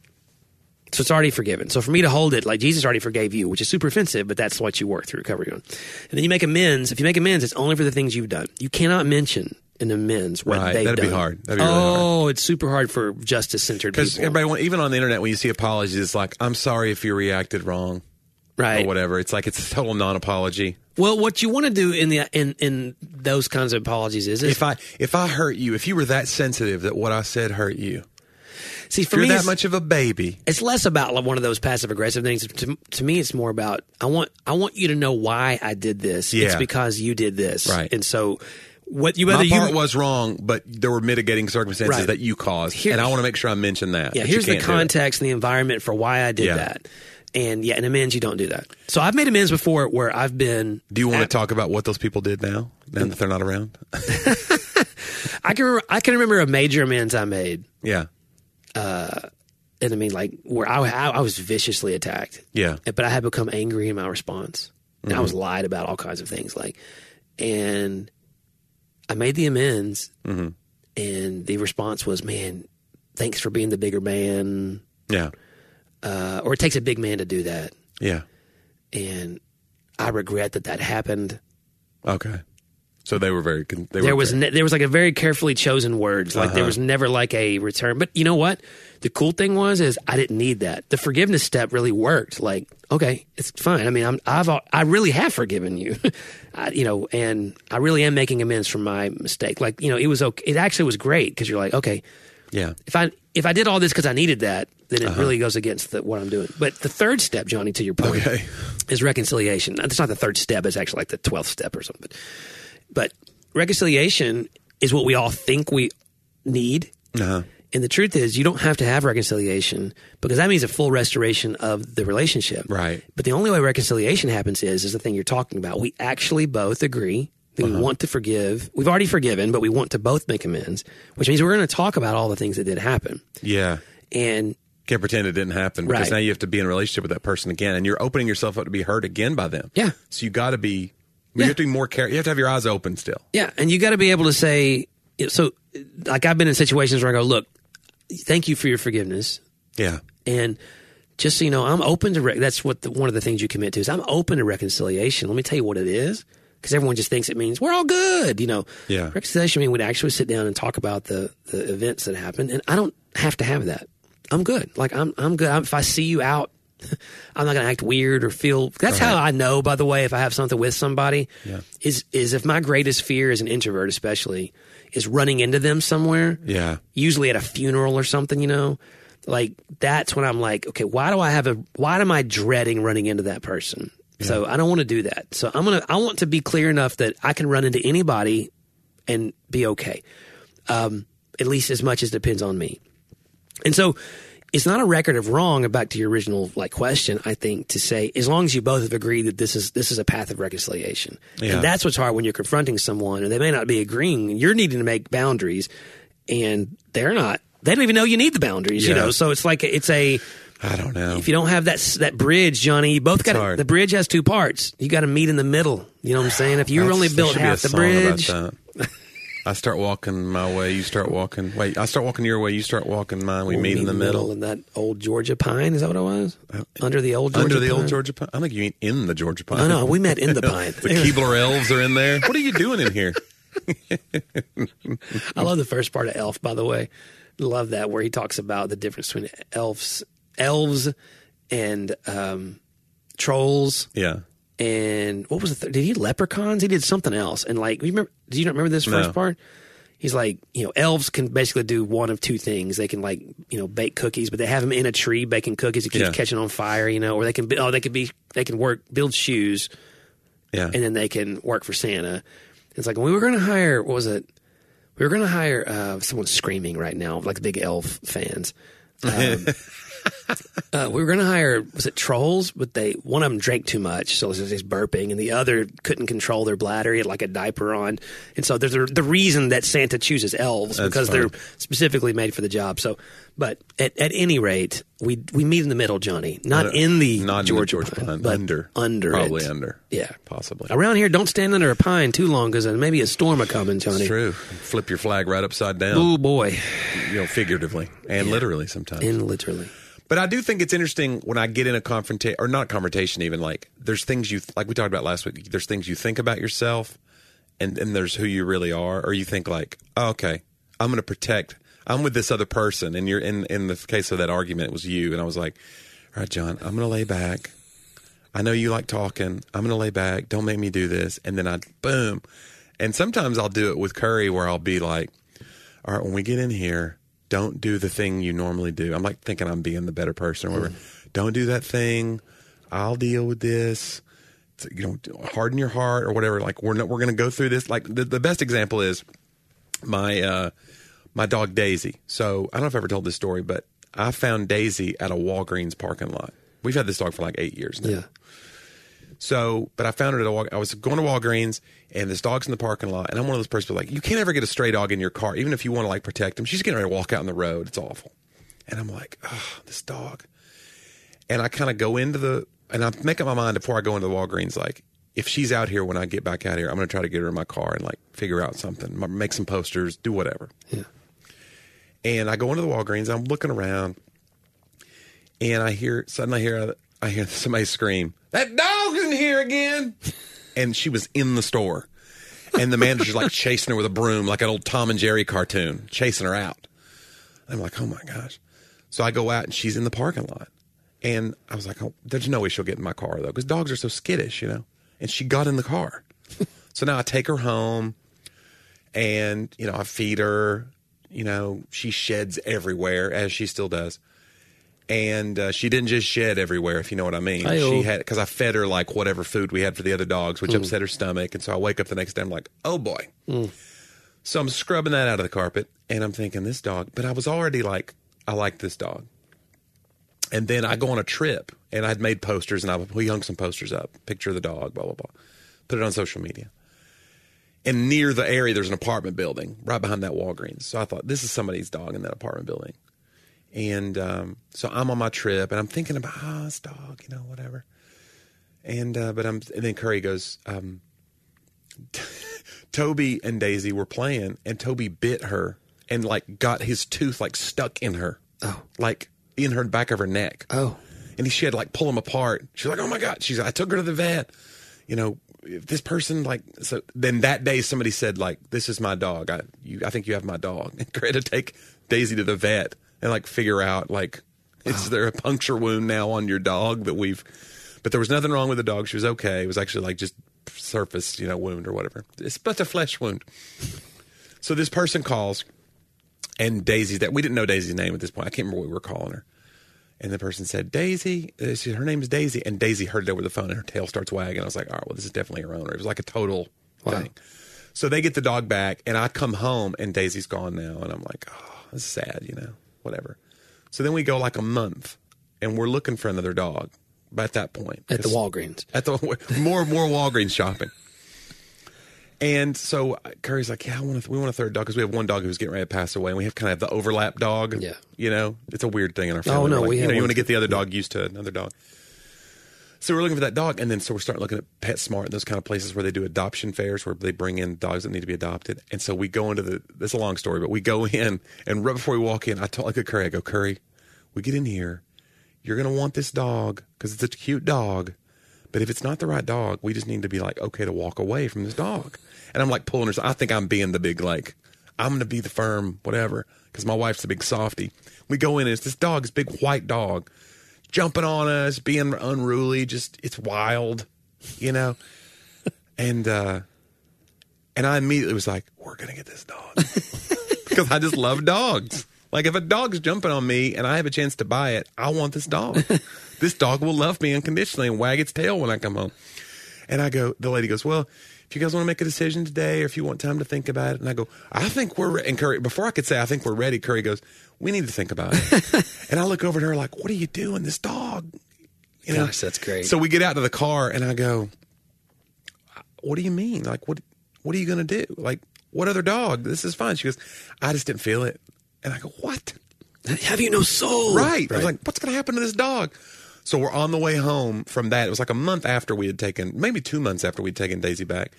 So it's already forgiven. So for me to hold it, like Jesus already forgave you, which is super offensive, but that's what you work through recovery on. And then you make amends. If you make amends, it's only for the things you've done. You cannot mention an amends what Right. they've That'd be hard. That'd be really oh, it's super hard for justice centered Because people. everybody, even on the internet, when you see apologies, it's like, "I'm sorry if you reacted wrong" right. or whatever. It's like it's a total non-apology. Well, what you want to do in the in in those kinds of apologies is, is If I if I hurt you, if you were that sensitive that what I said hurt you, see for you're me that much of a baby, it's less about like one of those passive aggressive things. To, to me, it's more about I want I want you to know why I did this. It's because you did this, Right. And so, what you whether my you was wrong, but there were mitigating circumstances Right. that you caused, Here- and I want to make sure I mention that. yeah. you Here's the can't do it. context and the environment for why I did Yeah. that. And yeah, in amends you don't do that. So I've made amends before where I've been. Do you want at- to talk about what those people did now, now that they're not around? I can remember, I can remember a major amends I made, yeah, and I mean like where I I, I was viciously attacked. yeah, but I had become angry in my response. And Mm-hmm. I was lied about all kinds of things, like, and I made the amends, Mm-hmm. and the response was, "Man, thanks for being the bigger man. yeah. uh, or it takes a big man to do that, Yeah. and I regret that that happened. Okay. So they were very. con- They There were was very- ne- there was like a very carefully chosen words. Like there Uh-huh. was never like a return. But you know what? The cool thing was is I didn't need that. The forgiveness step really worked. Like okay, it's fine. I mean, I'm I've I really have forgiven you. I, you know, and I really am making amends for my mistake. Like you know, it was okay. It actually was great because you're like okay, yeah. if I if I did all this because I needed that, then Uh-huh. it really goes against the, what I'm doing. But the third step, Johnny, to your point, Okay. is reconciliation. That's not the third step; it's actually like the twelfth step or something. But, but reconciliation is what we all think we need. Uh-huh. And the truth is, you don't have to have reconciliation because that means a full restoration of the relationship. Right. But the only way reconciliation happens is is the thing you're talking about. We actually both agree that Uh-huh. we want to forgive. We've already forgiven, but we want to both make amends, which means we're going to talk about all the things that did happen. Yeah. And Can't pretend it didn't happen because Right. now you have to be in a relationship with that person again, and you're opening yourself up to be hurt again by them. Yeah. So you got to be. You have to be more careful. You have to have your eyes open still. yeah, and you got to be able to say so. Like I've been in situations where I go, look, thank you for your forgiveness, Yeah. and just so you know, I'm open to. Re- that's what the, one of the things you commit to is I'm open to reconciliation. Let me tell you what it is, because everyone just thinks it means we're all good. You know, Yeah. Reconciliation means we'd actually sit down and talk about the the events that happened, and I don't have to have that. I'm good. Like I'm I'm good. I'm, if I see you out. I'm not going to act weird or feel. That's how I know. By the way, if I have something with somebody, Yeah. is is if my greatest fear as an introvert, especially, is running into them somewhere Yeah. usually at a funeral or something, you know, like that's when I'm like, okay, why do I have a, why am I dreading running into that person? So I don't want to do that. So I'm going to, I want to be clear enough that I can run into anybody and be okay. Um, at least as much as depends on me. And so it's not a record of wrong back to your original like question, I think, to say as long as you both have agreed that this is this is a path of reconciliation. Yeah. And that's what's hard when you're confronting someone and they may not be agreeing. You're needing to make boundaries and they're not they don't even know you need the boundaries, you know. So it's like it's a I don't know. if you don't have that that bridge, Johnny, you both got the bridge has two parts. You got to meet in the middle. You know what I'm saying? If you are only built should be a half the bridge. I start walking my way, you start walking. Wait, I start walking your way, you start walking mine. We we'll meet in the middle. in that old Georgia pine. Is that what it was? Under the old Georgia Under the pine? old Georgia pine. I think you mean in the Georgia pine. I no, We met in the pine. the Keebler elves are in there. What are you doing in here? I love the first part of Elf, by the way. Love that where he talks about the difference between elves, elves, and um, trolls. Yeah. And what was the th- did he leprechauns? He did something else. And like, remember? Do you not remember this first No. part? He's like, you know, elves can basically do one of two things. They can like, you know, bake cookies, but they have them in a tree baking cookies. It keeps Yeah. catching on fire, you know. Or they can, be, oh, they could be, they can work, build shoes, Yeah. and then they can work for Santa. It's like we were going to hire, what was it? We were going to hire uh, someone screaming right now, like big elf fans. Um, uh, we were going to hire was it trolls, but they one of them drank too much, so it was just burping, and the other couldn't control their bladder. He had like a diaper on, and so there's a, the reason that Santa chooses elves That's because funny. they're specifically made for the job. So, but at, at any rate, we we meet in the middle, Johnny, not in the Not George, in the Georgia pine, pine. but under. under, Probably it. under. Yeah, Possibly. Around here, don't stand under a pine too long because maybe a storm a coming, Johnny. It's true. Flip your flag right upside down. Oh boy, You know, figuratively and literally sometimes. and literally. But I do think it's interesting when I get in a confrontation, or not confrontation, even like there's things you like we talked about last week. There's things you think about yourself, and and there's who you really are, or you think like, oh, okay, I'm going to protect. I'm with this other person, and you're in in the case of that argument, it was you, and I was like, all right, John, I'm going to lay back. I know you like talking. I'm going to lay back. Don't make me do this, and then I boom, and sometimes I'll do it with Curry, where I'll be like, all right, when we get in here, don't do the thing you normally do. I'm like thinking I'm being the better person or whatever. Don't do that thing. I'll deal with this. So, you know, harden your heart or whatever. Like we're not, we're going to go through this. Like the, the best example is my uh, my dog Daisy. So I don't know if I've ever told this story, but I found Daisy at a Walgreens parking lot. We've had this dog for like eight years now. Yeah. So, but I found it at a Wal- I was going to Walgreens and this dog's in the parking lot, and I'm one of those persons like, you can't ever get a stray dog in your car, even if you want to like protect him. She's getting ready to walk out on the road. It's awful. And I'm like, oh, this dog. And I kind of go into the, and I make up my mind before I go into the Walgreens, like, if she's out here when I get back out here, I'm going to try to get her in my car and like figure out something, make some posters, do whatever. Yeah. And I go into the Walgreens, I'm looking around, and I hear suddenly I hear I hear somebody scream, "That dog's in here again!" and she was in the store, and the manager's like chasing her with a broom, like an old Tom and Jerry cartoon, chasing her out. I'm like, "Oh my gosh!" So I go out, and she's in the parking lot, and I was like, "Oh, there's no way she'll get in my car though, because dogs are so skittish, you know." And she got in the car, so now I take her home, and you know I feed her. You know, she sheds everywhere as she still does and uh, she didn't just shed everywhere, if you know what I mean. Hi-yo. She had because I fed her like whatever food we had for the other dogs, which upset her stomach, and so I wake up the next day, I'm like, oh boy. So I'm scrubbing that out of the carpet, and I'm thinking this dog, but I was already like, I like this dog. And then I go on a trip, and I'd made posters, and I we hung some posters up, picture of the dog, blah blah blah, put it on social media. And near the area, there's an apartment building right behind that Walgreens. So I thought this is somebody's dog in that apartment building. And um, so I'm on my trip, and I'm thinking about ah, this dog, you know, whatever. And uh, but I'm, and then Curry goes, um, Tobey and Daisy were playing, and Tobey bit her and like got his tooth like stuck in her, Oh. like in her back of her neck. Oh. And she had to like pull him apart. She's like, "Oh my god!" She's, like, "I took her to the vet." You know, if this person like so. Then that day, somebody said like, "This is my dog. I you, I think you have my dog." And Curry to take Daisy to the vet and like figure out like, is there a puncture wound now on your dog that we've? But there was nothing wrong with the dog. She was okay. It was actually like just surface, you know, wound or whatever. It's but a flesh wound. So this person calls, and Daisy that we didn't know Daisy's name at this point. I can't remember what we were calling her. And the person said, Daisy, uh, she, her name is Daisy. And Daisy heard it over the phone and her tail starts wagging. I was like, all right, well, this is definitely her owner. It was like a total Wow. thing. So they get the dog back and I come home and Daisy's gone now. And I'm like, oh, this is sad, you know, whatever. So then we go like a month and we're looking for another dog by at that point. At the Walgreens. at the more more Walgreens shopping. And so uh, Curry's like, yeah, I want a, we want a third dog because we have one dog who's getting ready to pass away, and we have kind of the overlap dog. Yeah. you know, it's a weird thing in our family. Oh, no, like, we you know, you want to get the other dog used to another dog. So we're looking for that dog, and then so we're starting looking at PetSmart and those kind of places where they do adoption fairs where they bring in dogs that need to be adopted. And so we go into the. This is a long story, but we go in, and right before we walk in, I talk like a Curry, I go, Curry, we get in here, you're gonna want this dog because it's a cute dog. But if it's not the right dog, we just need to be like, okay, to walk away from this dog. And I'm like pulling her. I think I'm being the big, like, I'm to be the firm, whatever, because my wife's a big softy. We go in and it's this dog, this big white dog, jumping on us, being unruly. Just, it's wild, you know? and, uh, and I immediately was like, we're going to get this dog. because I just love dogs. Like if a dog's jumping on me and I have a chance to buy it, I want this dog. this dog will love me unconditionally and wag its tail when I come home. And I go, the lady goes, well, if you guys want to make a decision today or if you want time to think about it. And I go, I think we're, re-. and Curry, before I could say, I think we're ready, Curry goes, we need to think about it. and I look over at her like, what are you doing? This dog, you know? Gosh, that's great. So we get out to the car and I go, what do you mean? Like, what, what are you going to do? Like, what other dog? This is fine. She goes, I just didn't feel it. And I go, what? Have you no soul? Right. I was like, what's going to happen to this dog? So we're on the way home from that. It was like a month after we had taken, maybe two months after we'd taken Daisy back.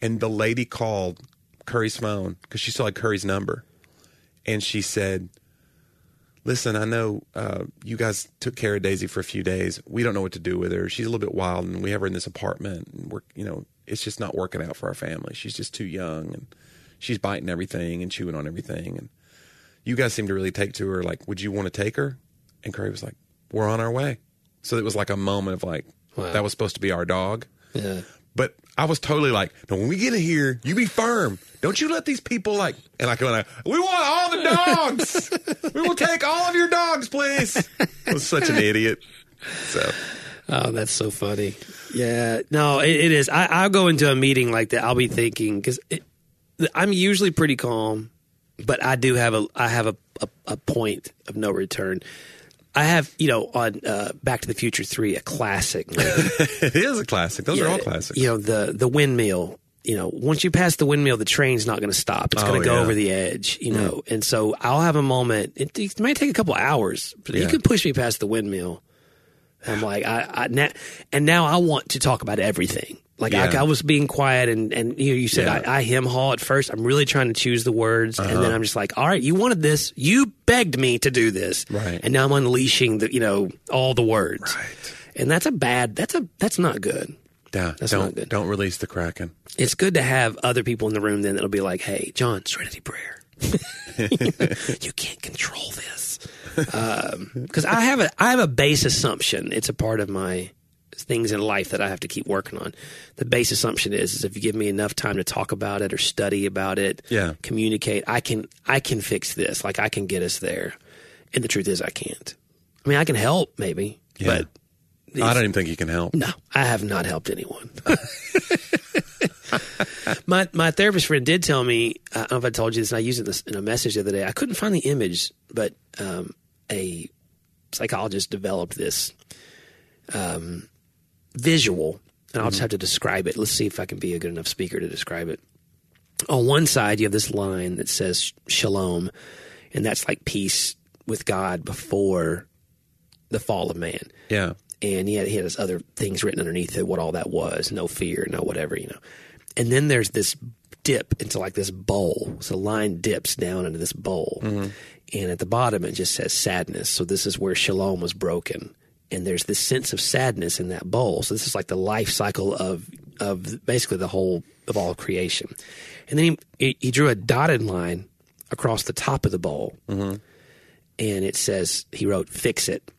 And the lady called Curry's phone because she saw Curry's number. And she said, listen, I know uh, you guys took care of Daisy for a few days. We don't know what to do with her. She's a little bit wild and we have her in this apartment and we're, you know, it's just not working out for our family. She's just too young and she's biting everything and chewing on everything. And you guys seem to really take to her. Like, would you want to take her? And Curry was like, we're on our way. So it was like a moment of like, Wow. that was supposed to be our dog. Yeah. But I was totally like, no, when we get in here, you be firm. Don't you let these people like, and I go, like, we want all the dogs. we will take all of your dogs, please. I was such an idiot. So, Oh, that's so funny. Yeah, no, it, it is. I, I'll go into a meeting like that. I'll be thinking because I'm usually pretty calm, but I do have a I have a, a, a point of no return. I have you know on uh, Back to the Future three a classic. it is a classic. Those are all classics. You know the the windmill. You know, once you pass the windmill, the train's not going to stop. It's Oh, going to go yeah. Mm. over the edge. You know, and so I'll have a moment. It, it might take a couple hours, but you Yeah. can push me past the windmill. I'm like, I, I now, and now I want to talk about everything. Like Yeah. I, I was being quiet, and and you, know, you said Yeah. Uh-huh. I, I him haul at first. I'm really trying to choose the words, and then I'm just like, all right, you wanted this, you begged me to do this, Right. And now I'm unleashing the you know all the words, Right. And that's a bad. That's a that's not good. Yeah, That's don't not good. don't release the kraken. It's good to have other people in the room then that'll be like, hey, John, Serenity Prayer. you can't control this because I have a I have a base assumption. It's a part of my things in life that I have to keep working on. The base assumption is, is if you give me enough time to talk about it or study about it, Yeah. communicate, I can I can fix this. Like I can get us there. And the truth is, I can't. I mean, I can help maybe, Yeah. but I don't even think you can help. no, I have not helped anyone. my my therapist friend did tell me. I don't know if I told you this. And I used it this in a message the other day. I couldn't find the image, but um, a psychologist developed this um, visual, and I'll just mm-hmm. have to describe it. Let's see if I can be a good enough speaker to describe it. On one side, you have this line that says shalom, and that's like peace with God before the fall of man Yeah. and he had, he had his other things written underneath it, what all that was, no fear, no whatever, you know. And then there's this dip into like this bowl. So the line dips down into this bowl. Mm-hmm. And at the bottom, it just says sadness. So this is where shalom was broken. And there's this sense of sadness in that bowl. So this is like the life cycle of, of basically the whole of all creation. And then he, he drew a dotted line across the top of the bowl. Mm-hmm. And it says, he wrote, fix it.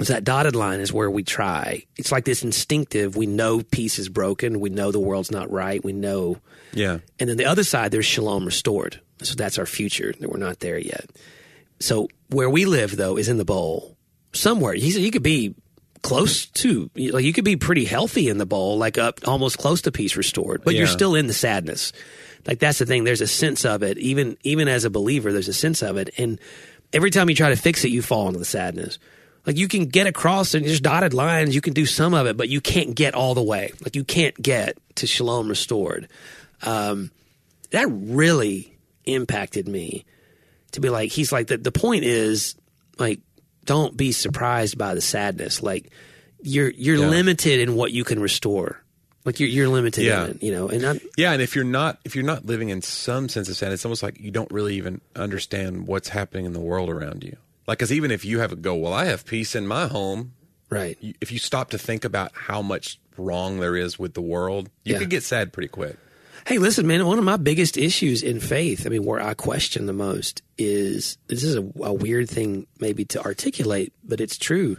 So that dotted line is where we try. It's like this instinctive. We know peace is broken. We know the world's not right. We know. Yeah. And then the other side, there's shalom restored. So that's our future. That we're not there yet. So where we live though is in the bowl somewhere. He said you could be close to like you could be pretty healthy in the bowl, like up almost close to peace restored, but you're still in the sadness. Like that's the thing. There's a sense of it. Even even as a believer, there's a sense of it. And every time you try to fix it, you fall into the sadness. Like you can get across and just dotted lines, you can do some of it, but you can't get all the way. Like you can't get to shalom restored. Um, that really impacted me to be like, he's like, the, the point is like, don't be surprised by the sadness. Like you're, you're Yeah. limited in what you can restore. Like you're, you're limited Yeah. in it, you know, and I'm, Yeah, and if you're not if you're not living in some sense of sadness, it's almost like you don't really even understand what's happening in the world around you. Like, because even if you have a go, well, I have peace in my home. right. you- If you stop to think about how much wrong there is with the world, you Yeah. could get sad pretty quick. Hey, listen, man. One of my biggest issues in faith, I mean, where I question the most is this is a, a weird thing maybe to articulate, but it's true.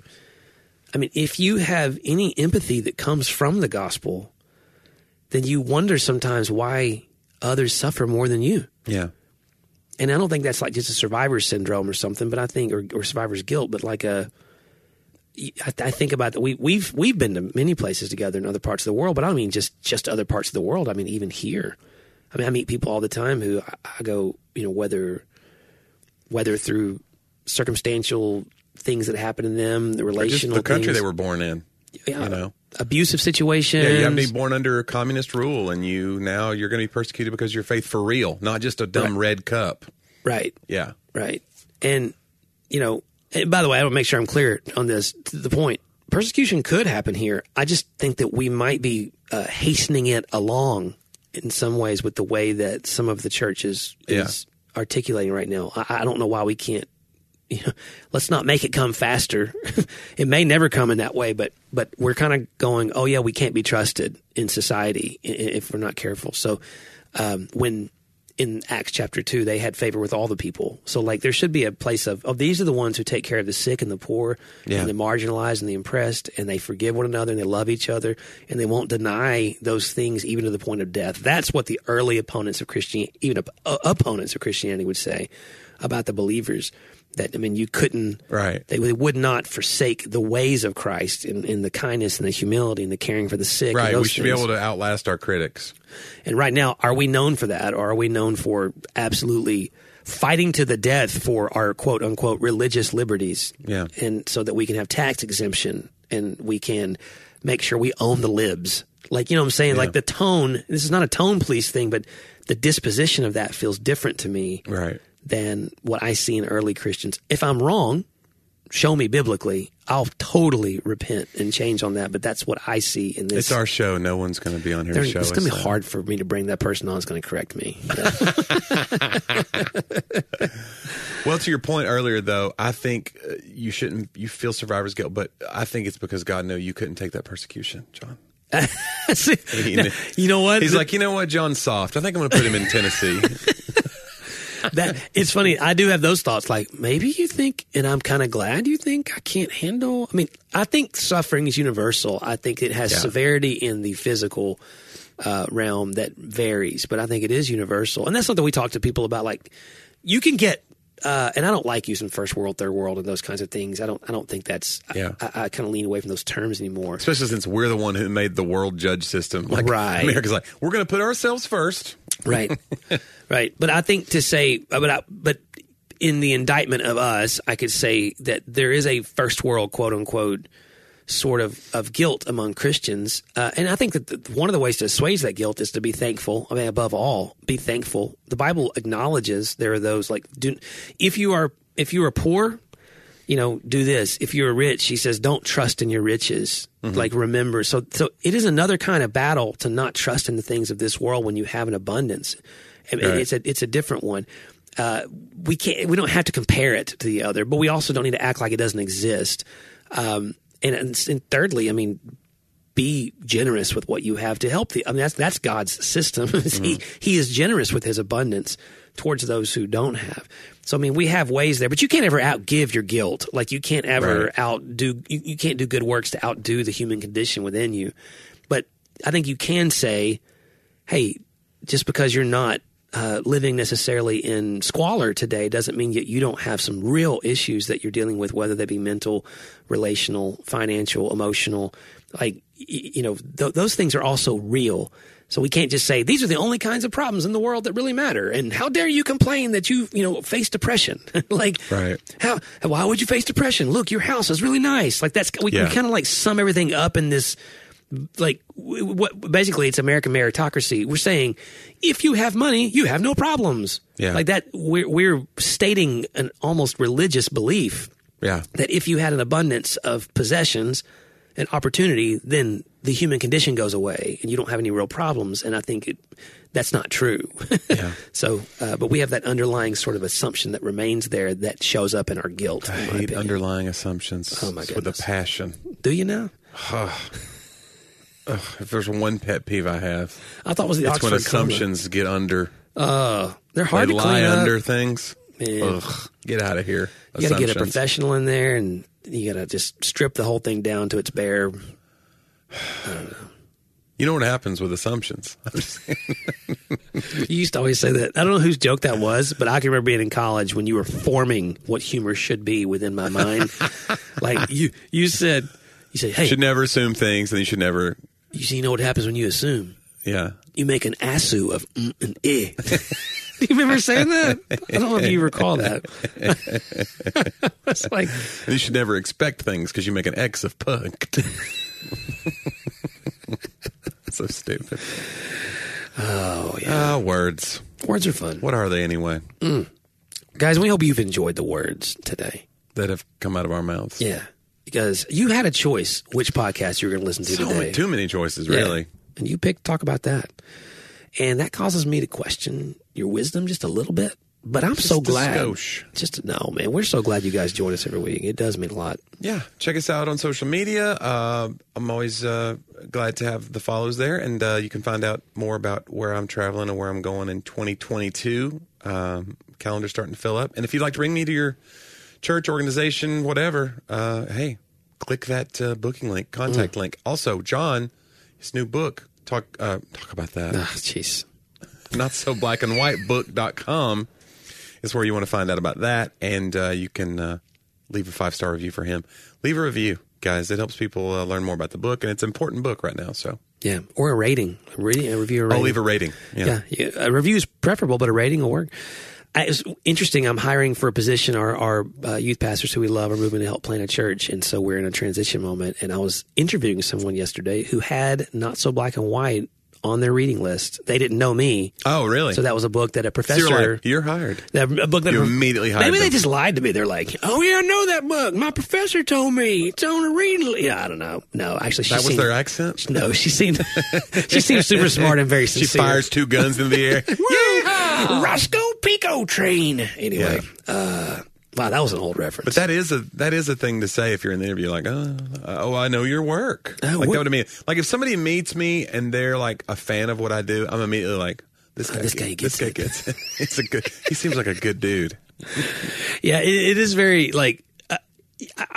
I mean, if you have any empathy that comes from the gospel, then you wonder sometimes why others suffer more than you. Yeah, And I don't think that's like just a survivor syndrome or something, but I think, or, or survivor's guilt, but like a, I, I think about that. We, we've we've been to many places together in other parts of the world, but I don't mean just just other parts of the world. I mean even here. I mean I meet people all the time who I, I go, you know, whether whether through circumstantial things that happen to them, the relational the country things, they were born in. yeah, you know. abusive situations. Yeah, you happen to be born under communist rule, and you now you're going to be persecuted because your faith for real, not just a dumb Right. red cup. right. Yeah, Right. And, you know, by the way, I want to make sure I'm clear on this. To the point, persecution could happen here. I just think that we might be uh, hastening it along in some ways with the way that some of the church is, is articulating right now. I, I don't know why we can't. You know, let's not make it come faster. it may never come in that way, but but we're kind of going, oh yeah, we can't be trusted in society if we're not careful. So um, when in Acts chapter two, they had favor with all the people. So like there should be a place of oh these are the ones who take care of the sick and the poor Yeah. and the marginalized and the oppressed, and they forgive one another and they love each other and they won't deny those things even to the point of death. That's what the early opponents of Christianity, even op- uh, opponents of Christianity, would say about the believers. That I mean, you couldn't Right. They, they would not forsake the ways of Christ in, in the kindness and the humility and the caring for the sick. and right. We should things. be able to outlast our critics. And right now, are we known for that, or are we known for absolutely fighting to the death for our quote unquote religious liberties? Yeah. and so that we can have tax exemption and we can make sure we own the libs. Like you know what I'm saying? Like the tone. This is not a tone police thing, but the disposition of that feels different to me Right. Than what I see in early Christians. If I'm wrong, show me biblically, I'll totally repent and change on that. But that's what I see in this. It's our show. No one's going to be on here show it's going to be hard for me to bring that person on. It's going to correct me. Well, to your point earlier, though, I think uh, you shouldn't. You feel survivor's guilt, but I think it's because God knew you couldn't take that persecution, John. you know what? He's like, you know what, John's soft. I think I'm going to put him in Tennessee. That it's funny. I do have those thoughts. Like maybe you think, and I'm kind of glad you think I can't handle. I mean, I think suffering is universal. I think it has Yeah. severity in the physical uh, realm that varies, but I think it is universal, and that's something we talk to people about. Like you can get. Uh, and I don't like using first world, third world, and those kinds of things. I don't. I don't think that's. Yeah. I, I kind of lean away from those terms anymore. Especially since we're the one who made the world judge system. Like, Right. America's like, we're going to put ourselves first. Right. Right. But i think to say but I, but in the indictment of us i could say that there is a first world quote unquote sort of of guilt among christians. Uh, and i think that the, one of the ways to assuage that guilt is to be thankful. I mean above all be thankful. The bible acknowledges there are those like do if you are if you are poor you know, do this. If you're rich, he says, don't trust in your riches. Like, remember. So, so it is another kind of battle to not trust in the things of this world when you have an abundance. And Right. It's a, it's a different one. Uh, we can't, we don't have to compare it to the other, but we also don't need to act like it doesn't exist. Um, and, and, and thirdly, I mean, be generous with what you have to help the. I mean, that's that's God's system. He He is generous with His abundance towards those who don't have. So I mean, we have ways there, but you can't ever outgive your guilt. Like you can't ever Right. outdo. You, you can't do good works to outdo the human condition within you. But I think you can say, hey, just because you're not uh, living necessarily in squalor today doesn't mean that you don't have some real issues that you're dealing with, whether they be mental, relational, financial, emotional. Like, y- you know, th- those things are also real. So we can't just say these are the only kinds of problems in the world that really matter. And how dare you complain that you, you know, face depression? like, Right. how? Why would you face depression? Look, your house is really nice. Like that's we, Yeah. we kind of like sum everything up in this like what basically it's American meritocracy. We're saying if you have money, you have no problems. Yeah. Like that we're we're stating an almost religious belief Yeah. that if you had an abundance of possessions and opportunity, then the human condition goes away and you don't have any real problems. And I think it, that's not true. Yeah. so, uh, but we have that underlying sort of assumption that remains there that shows up in our guilt. I hate underlying assumptions Oh, my with a passion. Do you now? If there's one pet peeve I have, I thought it was the it's Oxford when assumptions get under. Uh, they're They hard to lie clean up. under things. Ugh, get out of here. You got to get a professional in there, and you got to just strip the whole thing down to its bare. You know what happens with assumptions? You used to always say that. I don't know whose joke that was, but I can remember being in college when you were forming what humor should be within my mind. like you, you said, you said, "Hey, should never assume things, and you should never. you see, you know what happens when you assume? Yeah. You make an asu of mm and eh." Do you remember saying that? I don't know if you recall that. it's like, you should never expect things because you make an X of punk. so stupid. oh yeah, Ah, words. words are fun, What are they anyway? Mm. guys. We hope you've enjoyed the words today. That have come out of our mouths. Yeah, because you had a choice which podcast you were going to listen to So today. too many choices, Yeah. really. And you picked talk about that. And that causes me to question your wisdom just a little bit. But I'm so glad. skosh. Just no, man. We're so glad you guys join us every week. It does mean a lot. Yeah, check us out on social media. Uh, I'm always uh, glad to have the follows there, and uh, you can find out more about where I'm traveling and where I'm going in 2022. Um, calendar's starting to fill up, and if you'd like to bring me to your church, organization, whatever, uh, hey, click that uh, booking link, contact link. Also, John, his new book. Talk uh, talk about that. Ah, jeez. not so black and white book.com is where you want to find out about that. And uh, you can uh, leave a five star review for him. Leave a review guys. It helps people uh, learn more about the book. And it's an important book right now so. Yeah, or a rating, a, rating, a review, a rating. i'll leave a rating yeah, Yeah, a review is preferable, but a rating will work. It's interesting. I'm hiring for a position. Our, our uh, youth pastors who we love are moving to help plant a church, and so we're in a transition moment. And I was interviewing someone yesterday who had not so black and white on their reading list. They didn't know me. Oh, really? So that was a book that a So professor. you're like, you're hired. that- a book that You immediately hired Maybe they just lied to me. They're like, "Oh yeah, I know that book. My professor told me it's on a reading list." Yeah, I don't know. No, actually, she That was seemed, their accent. No, she seemed she seemed super smart and very She fires two guns in the air. yeah, Roscoe P. Coltrane. Anyway, uh, wow, that was an old reference. But that is a that is a thing to say if you're in the interview, like, oh, oh I know your work. Oh, like what- that would mean like if somebody meets me and they're like a fan of what I do, I'm immediately like, this guy, this guy gets, gets this guy it. gets it. It's a good. He seems like a good dude. Yeah, it, it is very like uh,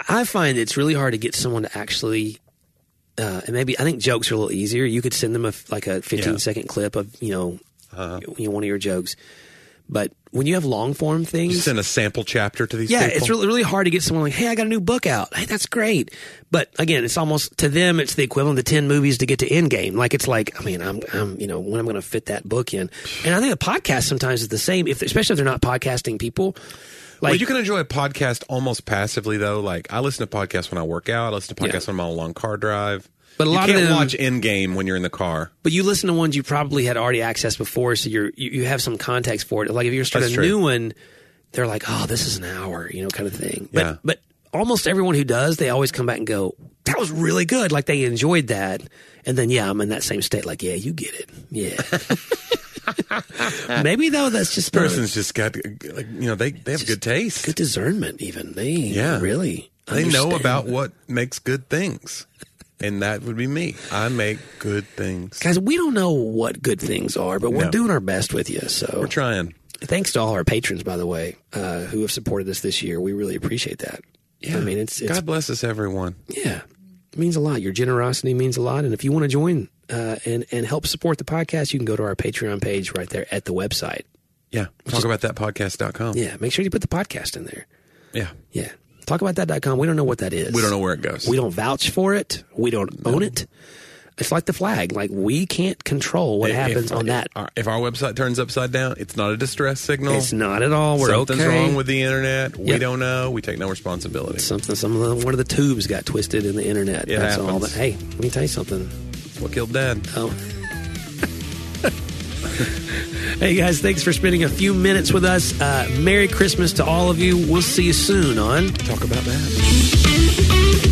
I find it's really hard to get someone to actually. Uh, and maybe I think jokes are a little easier. You could send them a like a 15 Yeah. Uh-huh. second clip of you know, you know one of your jokes, but when you have long form You things, send a sample chapter to these yeah, people. it's really really hard to get someone like, hey, I got a new book out. Hey, that's great. But again, it's almost to them, it's the equivalent of ten movies to get to Endgame. Like it's like, I mean, I'm, I'm, you know, when I'm going to fit that book in. And I think a podcast sometimes is the same, if especially if they're not podcasting people. Like well, you can enjoy a podcast almost passively though. Like I listen to podcasts when I work out. I listen to podcasts Yeah. when I'm on a long car drive. But a lot of can't them- watch Endgame when you're in the car. But you listen to ones you probably had already accessed before, so you're you, you have some context for it. Like if you're starting That's a true. new one, they're like, "Oh, this is an hour," you know, kind of thing. But Yeah. but almost everyone who does, they always come back and go, "That was really good." Like they enjoyed that, and then yeah, I'm in that same state. Like, yeah, you get it. Yeah. Maybe though, that's just Person's just got like you know they they have good taste. good discernment. Even they, Yeah. really, They know about what makes good things. And that would be me. I make good things. Guys, we don't know what good things are, but we're No. doing our best with you. So We're trying. Thanks to all our patrons, by the way, uh, who have supported us this year. We really appreciate that. Yeah, I mean, it's, it's God bless us, everyone. yeah, it means a lot. Your generosity means a lot, and if you want to join uh, and and help support the podcast, you can go to our Patreon page right there at the website. Yeah. Talk about that podcast.com. Yeah, make sure you put the podcast in there. Yeah. Yeah, talkaboutthat.com. We don't know what that is. We don't know where it goes. We don't vouch for it. We don't own it. It's like the flag. Like we can't control what If- happens if, on that. If our, if our website turns upside down, it's not a distress signal. It's not at all. We're Something's okay. wrong with the internet. We Yep. don't know. We take no responsibility. something. Some of the, one of the tubes got twisted in the internet. It That's all. That, hey, let me tell you something. That's what killed Dad. Oh. hey guys, thanks for spending a few minutes with us. Uh, Merry Christmas to all of you. We'll see you soon on Talk about that.